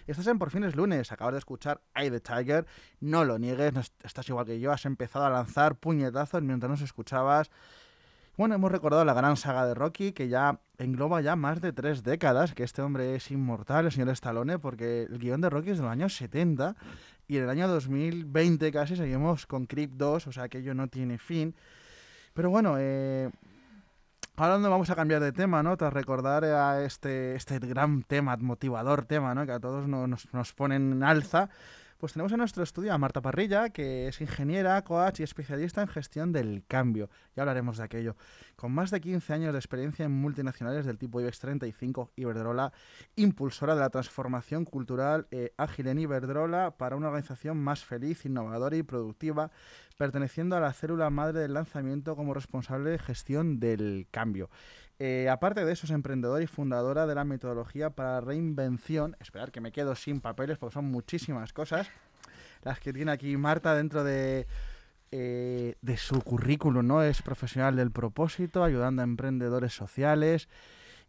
Estás en Por fin es lunes, acabas de escuchar Eye the Tiger, no lo niegues, estás igual que yo, has empezado a lanzar puñetazos mientras nos escuchabas. Bueno, hemos recordado la gran saga de Rocky, que ya engloba ya más de tres décadas, que este hombre es inmortal, el señor Stallone, porque el guion de Rocky es de los años 70 y en el año 2020 casi seguimos con Creep 2, o sea que ello no tiene fin. Pero bueno, eh, ahora no vamos a cambiar de tema, ¿no? Tras recordar a este, este gran tema, motivador tema, ¿no? Que a todos no- nos, nos pone en alza. Pues tenemos en nuestro estudio a Marta Parrilla, que es ingeniera, coach y especialista en gestión del cambio. Ya hablaremos de aquello. Con más de 15 años de experiencia en multinacionales del tipo IBEX 35, Iberdrola, impulsora de la transformación cultural eh, ágil en Iberdrola para una organización más feliz, innovadora y productiva, perteneciendo a la célula madre del lanzamiento como responsable de gestión del cambio. Eh, aparte de eso, es emprendedora y fundadora de la metodología para reinvención. Esperar que me quedo sin papeles porque son muchísimas cosas las que tiene aquí Marta dentro de, eh, de su currículum, ¿no? Es profesional del propósito, ayudando a emprendedores sociales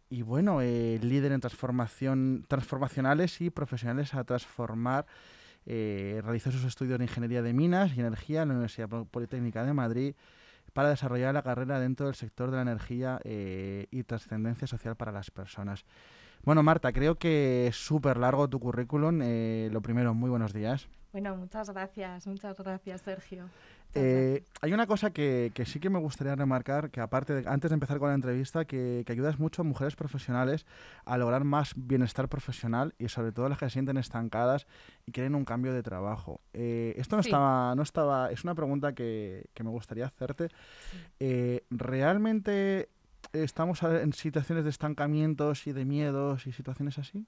y bueno, eh, líder en transformación, transformacionales y profesionales a transformar. Realizó sus estudios de Ingeniería de Minas y Energía en la Universidad Pol- Politécnica de Madrid para desarrollar la carrera dentro del sector de la energía eh, y trascendencia social para las personas. Bueno, Marta, creo que es súper largo tu currículum. Eh, lo primero, muy buenos días. Bueno, muchas gracias, muchas gracias, Sergio. Eh, hay una cosa que, que sí que me gustaría remarcar, que aparte, de- antes de empezar con la entrevista, que, que ayudas mucho a mujeres profesionales a lograr más bienestar profesional y sobre todo las que se sienten estancadas y quieren un cambio de trabajo. Eh, esto no Sí. estaba, no estaba, es una pregunta que, que me gustaría hacerte. Eh, ¿Realmente estamos en situaciones de estancamientos y de miedos y situaciones así?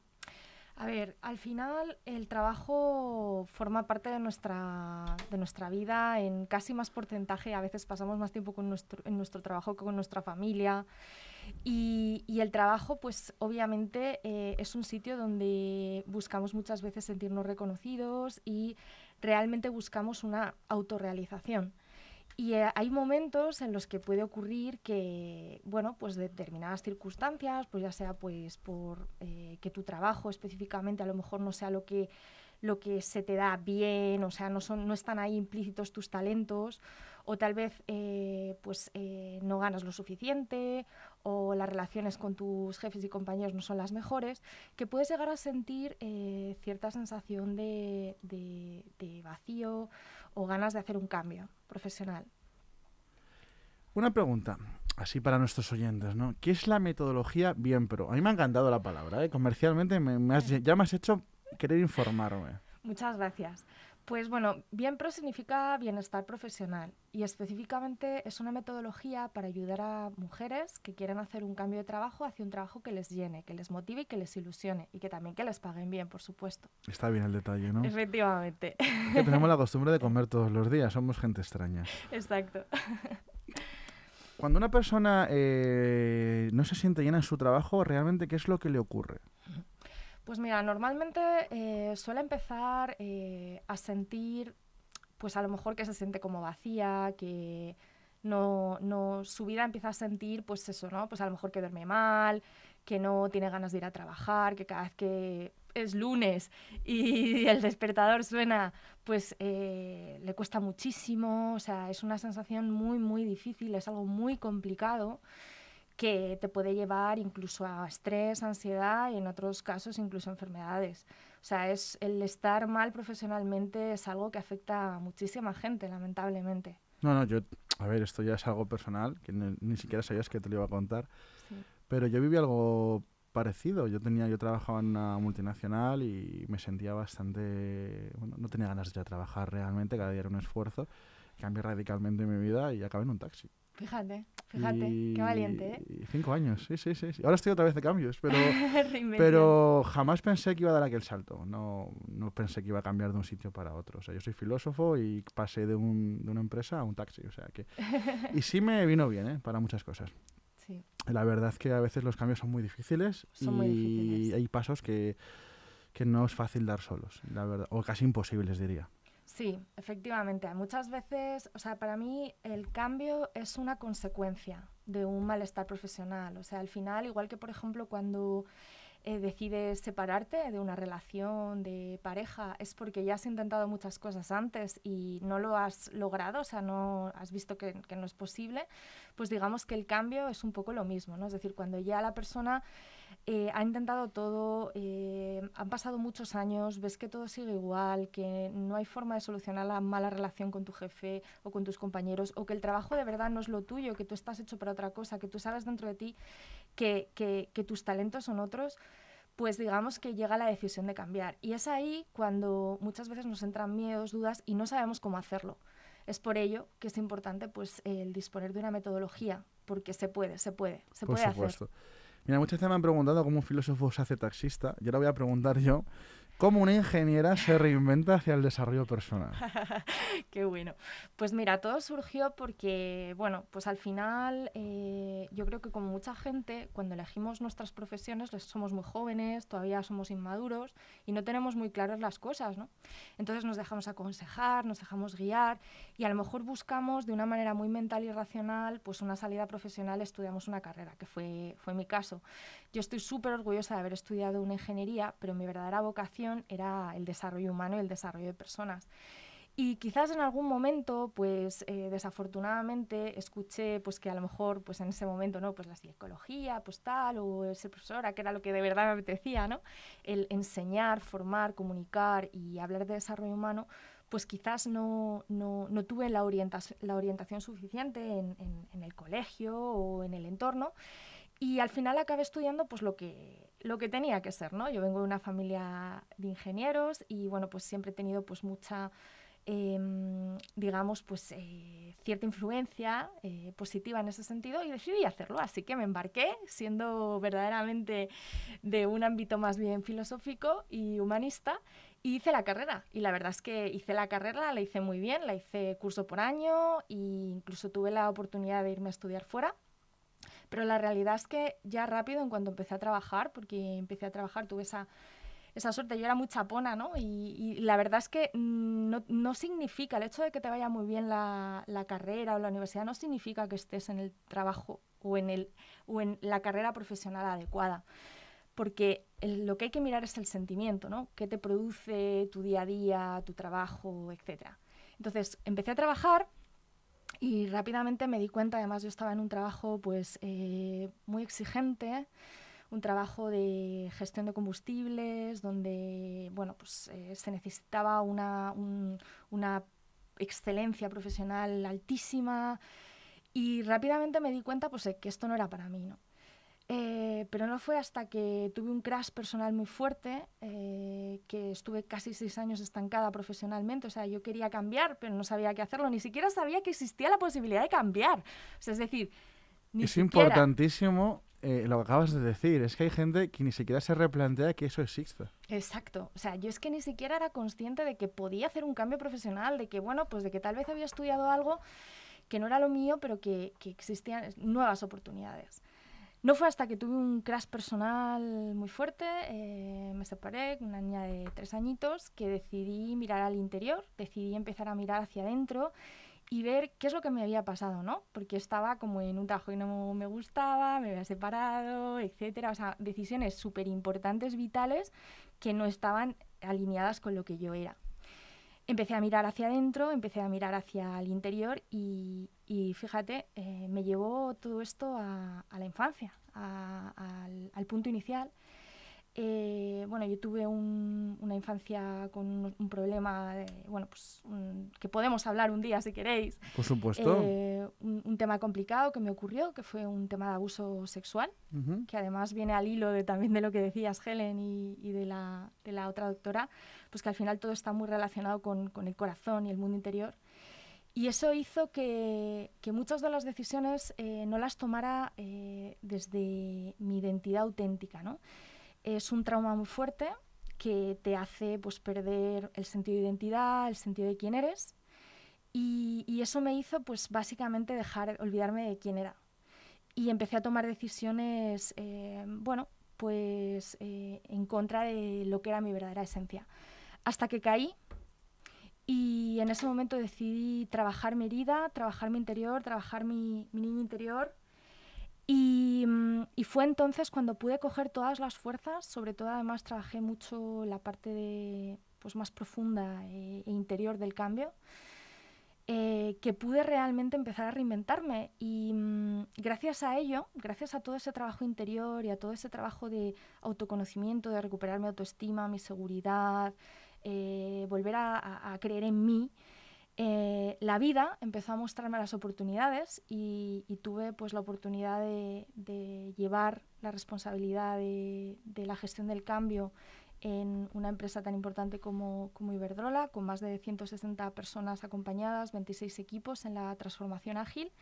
A ver, al final el trabajo forma parte de nuestra, de nuestra vida en casi más porcentaje. A veces pasamos más tiempo con nuestro, en nuestro trabajo que con nuestra familia. Y, y el trabajo, pues obviamente eh, es un sitio donde buscamos muchas veces sentirnos reconocidos y realmente buscamos una autorrealización. Y eh, hay momentos en los que puede ocurrir que, bueno, pues determinadas circunstancias, pues ya sea pues por eh, que tu trabajo específicamente a lo mejor no sea lo que, lo que se te da bien, o sea, no, son, no están ahí implícitos tus talentos, o tal vez eh, pues eh, no ganas lo suficiente, o las relaciones con tus jefes y compañeros no son las mejores, que puedes llegar a sentir cierta sensación de- de vacío o ganas de hacer un cambio profesional. Una pregunta, así para nuestros oyentes, ¿no? ¿Qué es la metodología bien pro? A mí me ha encantado la palabra, ¿eh? Comercialmente me, me has- ya me has hecho querer informarme. Muchas gracias. Pues bueno, Bien Pro significa bienestar profesional y específicamente es una metodología para ayudar a mujeres que quieren hacer un cambio de trabajo hacia un trabajo que les llene, que les motive y que les ilusione y que también que les paguen bien, por supuesto. Está bien el detalle, ¿no? Es Efectivamente. que tenemos la costumbre de comer todos los días, somos gente extraña. Exacto. Cuando una persona eh, no se siente llena en su trabajo, ¿realmente qué es lo que le ocurre? Pues mira, normalmente eh, suele empezar eh, a sentir, pues a lo mejor que se siente como vacía, que no, no, su vida empieza a sentir, pues eso, ¿no? Pues a lo mejor que duerme mal, que no tiene ganas de ir a trabajar, que cada vez que es lunes y el despertador suena, pues eh, le cuesta muchísimo, o sea, es una sensación muy, muy difícil, es algo muy complicado que te puede llevar incluso a estrés, ansiedad y en otros casos incluso enfermedades. O sea, es, el estar mal profesionalmente es algo que afecta a muchísima gente, lamentablemente. No, no, yo, a ver, esto ya es algo personal, que ni, ni siquiera sabías que te lo iba a contar, Sí. pero yo viví algo parecido. Yo tenía, yo trabajaba en una multinacional y me sentía bastante, bueno, no tenía ganas de ir a trabajar realmente, cada día era un esfuerzo. Cambié radicalmente mi vida y acabé en un taxi. Fíjate, fíjate, Y- qué valiente, ¿eh? y Cinco años, sí, sí, sí. Ahora estoy otra vez de cambios, pero, pero jamás pensé que iba a dar aquel salto. No, no pensé que iba a cambiar de un sitio para otro. O sea, yo soy filósofo y pasé de, un, de una empresa a un taxi. O sea que... Y sí me vino bien, ¿eh? Para muchas cosas. Sí, La verdad es que a veces los cambios son muy difíciles Son y muy difíciles. hay pasos que, que no es fácil dar solos, la verdad. O casi imposibles, diría. Sí, efectivamente. Muchas veces, o sea, para mí el cambio es una consecuencia de un malestar profesional. O sea, al final, igual que por ejemplo cuando eh, decides separarte de una relación de pareja, es porque ya has intentado muchas cosas antes y no lo has logrado, o sea, no has visto que, que no es posible, pues digamos que el cambio es un poco lo mismo, ¿no? Es decir, cuando ya la persona eh, ha intentado todo, eh, han pasado muchos años, ves que todo sigue igual, que no hay forma de solucionar la mala relación con tu jefe o con tus compañeros, o que el trabajo de verdad no es lo tuyo, que tú estás hecho para otra cosa, que tú sabes dentro de ti que, que- que tus talentos son otros, pues digamos que llega la decisión de cambiar. Y es ahí cuando muchas veces nos entran miedos, dudas y no sabemos cómo hacerlo. Es por ello que es importante pues el disponer de una metodología, porque se puede, se puede, se Por puede supuesto. hacer. Mira, muchas veces me han preguntado cómo un filósofo se hace taxista. Y ahora voy a preguntar yo cómo una ingeniera se reinventa hacia el desarrollo personal. Qué bueno. Pues mira, todo surgió porque, bueno, pues al final eh, yo creo que como mucha gente, cuando elegimos nuestras profesiones, somos muy jóvenes, todavía somos inmaduros y no tenemos muy claras las cosas, ¿no? Entonces nos dejamos aconsejar, nos dejamos guiar y a lo mejor buscamos de una manera muy mental y racional, pues una salida profesional, estudiamos una carrera, que fue, fue mi caso. Yo estoy súper orgullosa de haber estudiado una ingeniería, pero mi verdadera vocación era el desarrollo humano y el desarrollo de personas. Y quizás en algún momento, pues eh, desafortunadamente, escuché pues que a lo mejor, pues en ese momento, ¿no? Pues la psicología, pues tal, o ser profesora, que era lo que de verdad me apetecía, ¿no? El enseñar, formar, comunicar y hablar de desarrollo humano, pues quizás no, no, no tuve la, orientas- la orientación suficiente en, en- en el colegio o en el entorno. Y al final acabé estudiando pues lo que, lo que tenía que ser, ¿no? Yo vengo de una familia de ingenieros y bueno, pues siempre he tenido pues mucha, em, digamos, pues eh, cierta influencia eh, positiva en ese sentido y decidí hacerlo. Así que me embarqué siendo verdaderamente de un ámbito más bien filosófico y humanista y hice la carrera. Y la verdad es que hice la carrera, la hice muy bien, la hice curso por año e incluso tuve la oportunidad de irme a estudiar fuera. Pero la realidad es que ya rápido, en cuanto empecé a trabajar, porque empecé a trabajar, tuve esa, esa suerte, yo era muy chapona, ¿no? Y, y la verdad es que mm, no, no significa, el hecho de que te vaya muy bien la, la carrera o la universidad, no significa que estés en el trabajo o en, el, o en la carrera profesional adecuada. Porque el- lo que hay que mirar es el sentimiento, ¿no? ¿Qué te produce tu día a día, tu trabajo, etcétera? Entonces, empecé a trabajar y rápidamente me di cuenta, además yo estaba en un trabajo pues eh, muy exigente, un trabajo de gestión de combustibles, donde bueno, pues, eh, se necesitaba una, un- una excelencia profesional altísima y rápidamente me di cuenta pues, que esto no era para mí. ¿no? Eh, pero no fue hasta que tuve un crash personal muy fuerte, eh, que estuve casi seis años estancada profesionalmente. O sea, yo quería cambiar, pero no sabía qué hacerlo. Ni siquiera sabía que existía la posibilidad de cambiar. O sea, es decir, ni es siquiera. importantísimo eh, lo que acabas de decir. Es que hay gente que ni siquiera se replantea que eso exista. Exacto. O sea, yo es que ni siquiera era consciente de que podía hacer un cambio profesional, de que, bueno, pues de que tal vez había estudiado algo que no era lo mío, pero que, que existían nuevas oportunidades. No fue hasta que tuve un crash personal muy fuerte, eh, me separé con una niña de tres añitos, que decidí mirar al interior, decidí empezar a mirar hacia adentro y ver qué es lo que me había pasado, ¿no? Porque estaba como en un trabajo que no me gustaba, me había separado, etcétera. O sea, decisiones súper importantes, vitales, que no estaban alineadas con lo que yo era. Empecé a mirar hacia adentro, empecé a mirar hacia el interior y, y fíjate, eh, me llevó todo esto a, a la infancia, a- al, al punto inicial. Eh, bueno, yo tuve un- una infancia con un, un problema, de- bueno, pues un- que podemos hablar un día si queréis. Por supuesto. Eh, un, un tema complicado que me ocurrió, que fue un tema de abuso sexual, Ujú. que además viene al hilo de, también de lo que decías Helen y, y de, la, de la otra doctora, pues que al final todo está muy relacionado con, con el corazón y el mundo interior. Y eso hizo que, que muchas de las decisiones eh, no las tomara eh, desde mi identidad auténtica, ¿no? Es un trauma muy fuerte que te hace pues, perder el sentido de identidad, el sentido de quién eres. Y, y eso me hizo, pues, básicamente dejar, olvidarme de quién era. Y empecé a tomar decisiones, eh, bueno, pues, eh, en contra de lo que era mi verdadera esencia. Hasta que caí y en ese momento decidí trabajar mi herida, trabajar mi interior, trabajar mi, mi niño interior. Y, mm, y fue entonces cuando pude coger todas las fuerzas, sobre todo además trabajé mucho la parte de, pues, más profunda e, e interior del cambio, eh, que pude realmente empezar a reinventarme. Y mm, gracias a ello, gracias a todo ese trabajo interior y a todo ese trabajo de autoconocimiento, de recuperar mi autoestima, mi seguridad, eh, volver a, creer en mí, eh, la vida empezó a mostrarme las oportunidades y, tuve pues la oportunidad de, de llevar la responsabilidad de, de la gestión del cambio en una empresa tan importante como, como Iberdrola, con más de 160 personas acompañadas, 26 equipos en la transformación ágil.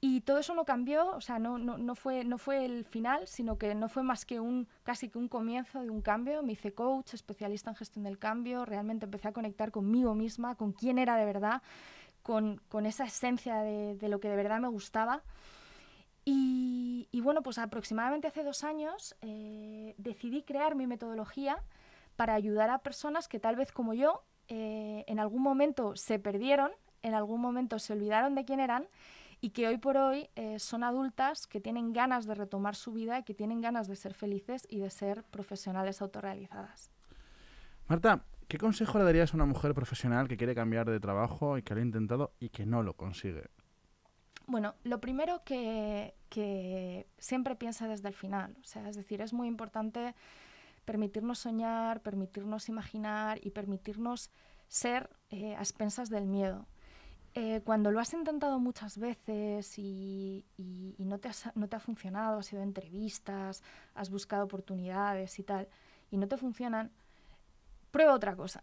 Y todo eso no cambió, o sea, no, no, no, fue, no fue el final, sino que no fue más que un, casi que un comienzo de un cambio. Me hice coach, especialista en gestión del cambio, realmente empecé a conectar conmigo misma, con quién era de verdad, con, con esa esencia de, de lo que de verdad me gustaba. Y, y bueno, pues aproximadamente hace dos años eh, decidí crear mi metodología para ayudar a personas que tal vez como yo eh, en algún momento se perdieron, en algún momento se olvidaron de quién eran y que hoy por hoy eh, son adultas que tienen ganas de retomar su vida y que tienen ganas de ser felices y de ser profesionales autorrealizadas. Marta, ¿qué consejo le darías a una mujer profesional que quiere cambiar de trabajo y que lo ha intentado y que no lo consigue? Bueno, lo primero que, que siempre piensa desde el final, o sea, es decir, es muy importante permitirnos soñar, permitirnos imaginar y permitirnos ser eh, a expensas del miedo. Eh, cuando lo has intentado muchas veces y, no, te ha funcionado, has ido a entrevistas, has buscado oportunidades y tal, y no te funcionan, prueba otra cosa.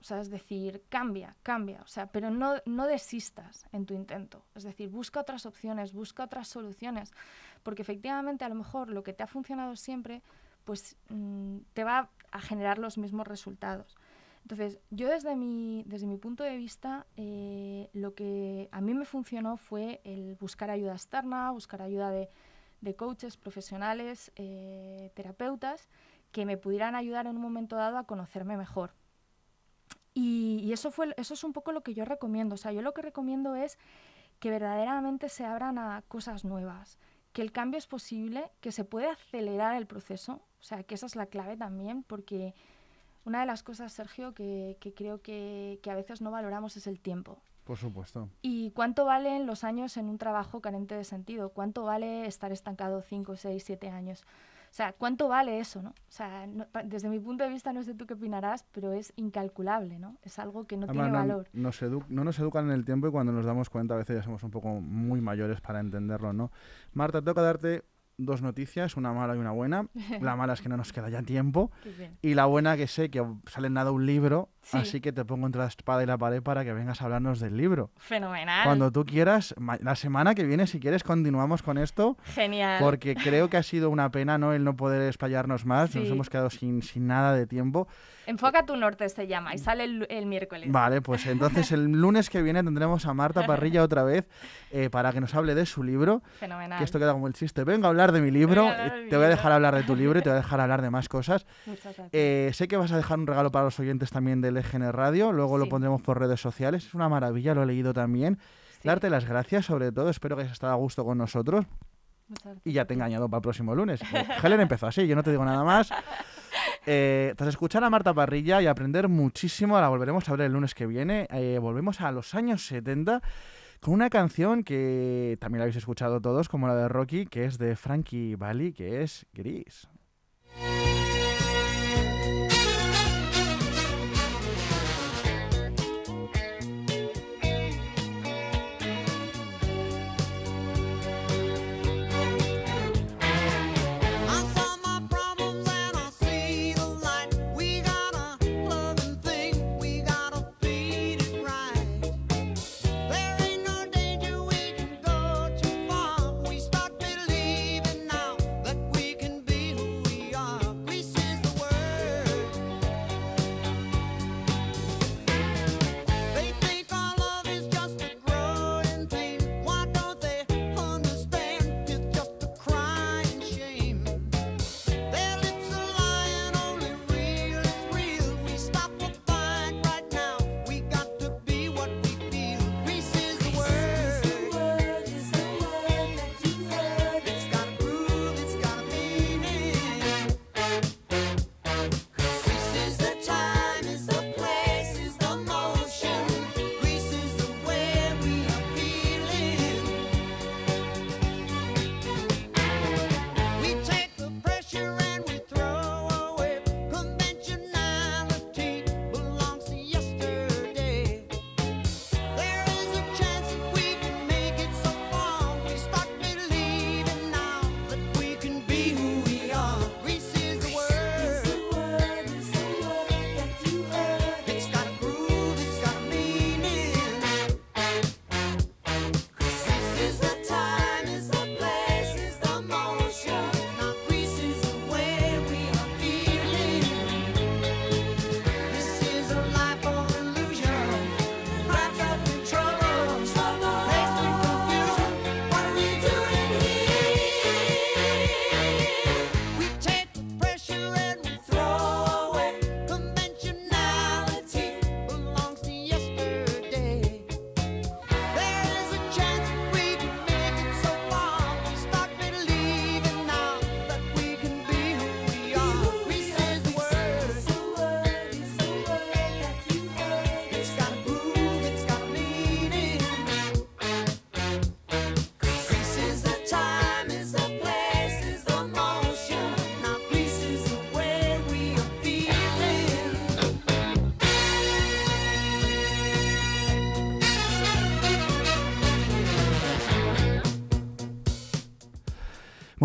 O sea, es decir, cambia, cambia, o sea, pero no, no desistas en tu intento. Es decir, busca otras opciones, busca otras soluciones, porque efectivamente a lo mejor lo que te ha funcionado siempre, pues mm, te va a generar los mismos resultados. Entonces, yo desde mi, desde mi punto de vista, eh, lo que a mí me funcionó fue el buscar ayuda externa, buscar ayuda de, de coaches profesionales, eh, terapeutas, que me pudieran ayudar en un momento dado a conocerme mejor. Y, y eso, fue, eso es un poco lo que yo recomiendo. O sea, yo lo que recomiendo es que verdaderamente se abran a cosas nuevas, que el cambio es posible, que se puede acelerar el proceso. O sea, que esa es la clave también, porque una de las cosas, Sergio, que, que creo que, que a veces no valoramos es el tiempo. Por supuesto. ¿Y cuánto valen los años en un trabajo carente de sentido? ¿Cuánto vale estar estancado 5, 6, 7 años? O sea, ¿cuánto vale eso, no? O sea, no- desde mi punto de vista, no sé tú qué opinarás, pero es incalculable, ¿no? Es algo que no Además, tiene no, valor. nos edu- no nos educan en el tiempo y cuando nos damos cuenta a veces ya somos un poco muy mayores para entenderlo, ¿no? Marta, tengo que darte dos noticias, una mala y una buena. La mala es que no nos queda ya tiempo. Y la buena que sé que sale en nada un libro, Sí. así que te pongo entre la espada y la pared para que vengas a hablarnos del libro. Fenomenal. Cuando tú quieras, la semana que viene, si quieres, continuamos con esto, Genial. porque creo que ha sido una pena no el no poder explayarnos más, nos hemos quedado sin, sin nada de tiempo. Enfoca tu norte se llama y sale el, el miércoles. Vale, pues entonces el lunes que viene tendremos a Marta Parrilla otra vez eh, para que nos hable de su libro, Fenomenal. que esto queda como el chiste. Vengo a hablar de mi libro, a hablar eh, de mi te voy a dejar hablar de tu libro y te voy a dejar hablar de más cosas. Muchas gracias. Eh, sé que vas a dejar un regalo para los oyentes también del EGN Radio, luego lo Sí. pondremos por redes sociales. Es una maravilla, lo he leído también. Sí. Darte las gracias, sobre todo, espero que hayas estado a gusto con nosotros y ya te he engañado para el próximo lunes. Eh, Helen empezó así, yo no te digo nada más. Eh, tras escuchar a Marta Parrilla y aprender muchísimo, la volveremos a ver el lunes que viene. eh, volvemos a los años 70 con una canción que también la habéis escuchado todos, como la de Rocky, que es de Frankie Valli, que es Gris.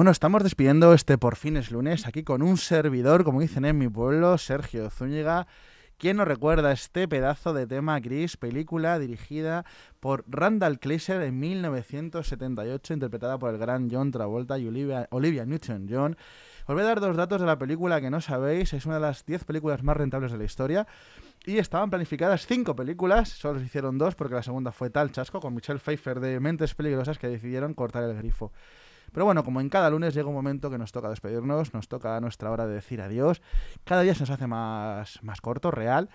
Bueno, estamos despidiendo este por fin es lunes aquí con un servidor, como dicen en mi pueblo, Sergio Zúñiga. ¿Quién nos recuerda este pedazo de tema gris, película dirigida por Randall Kleiser en 1978, interpretada por el gran John Travolta y Olivia, Olivia Newton-John? Os voy a dar dos datos de la película que no sabéis. Es una de las 10 películas más rentables de la historia. Y estaban planificadas cinco películas, solo se hicieron dos porque la segunda fue tal chasco con Michelle Pfeiffer de Mentes Peligrosas que decidieron cortar el grifo. Pero bueno, como en cada lunes llega un momento que nos toca despedirnos, nos toca nuestra hora de decir adiós. Cada día se nos hace más, más corto, real.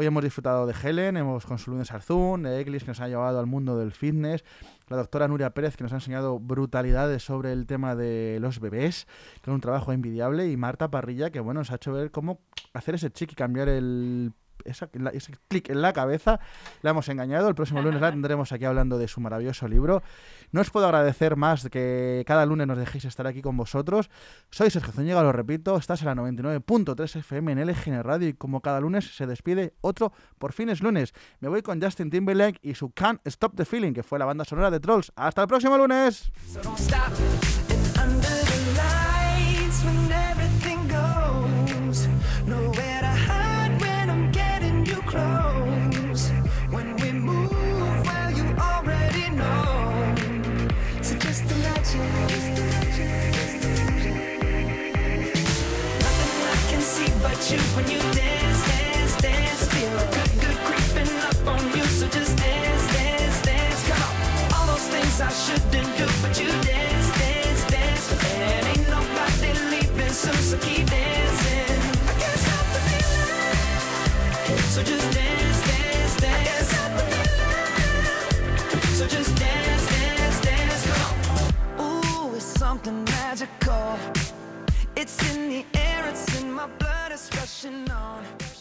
Hoy hemos disfrutado de Helen, hemos con su lunes Arzún, de Eglis que nos ha llevado al mundo del fitness, la doctora Nuria Pérez que nos ha enseñado brutalidades sobre el tema de los bebés, que es un trabajo envidiable, y Marta Parrilla que bueno, nos ha hecho ver cómo hacer ese chic y cambiar el ese clic en la cabeza. La hemos engañado. El próximo lunes la tendremos aquí hablando de su maravilloso libro. No os puedo agradecer más que cada lunes nos dejéis estar aquí con vosotros. Soy Sergio Zúñiga, lo repito. Estás en la 99.3 FM en LGN Radio y como cada lunes se despide otro por fines lunes. Me voy con Justin Timberlake y su Can't Stop the Feeling, que fue la banda sonora de Trolls. ¡Hasta el próximo lunes! It's something magical. It's in the air, it's in my blood, rushing on.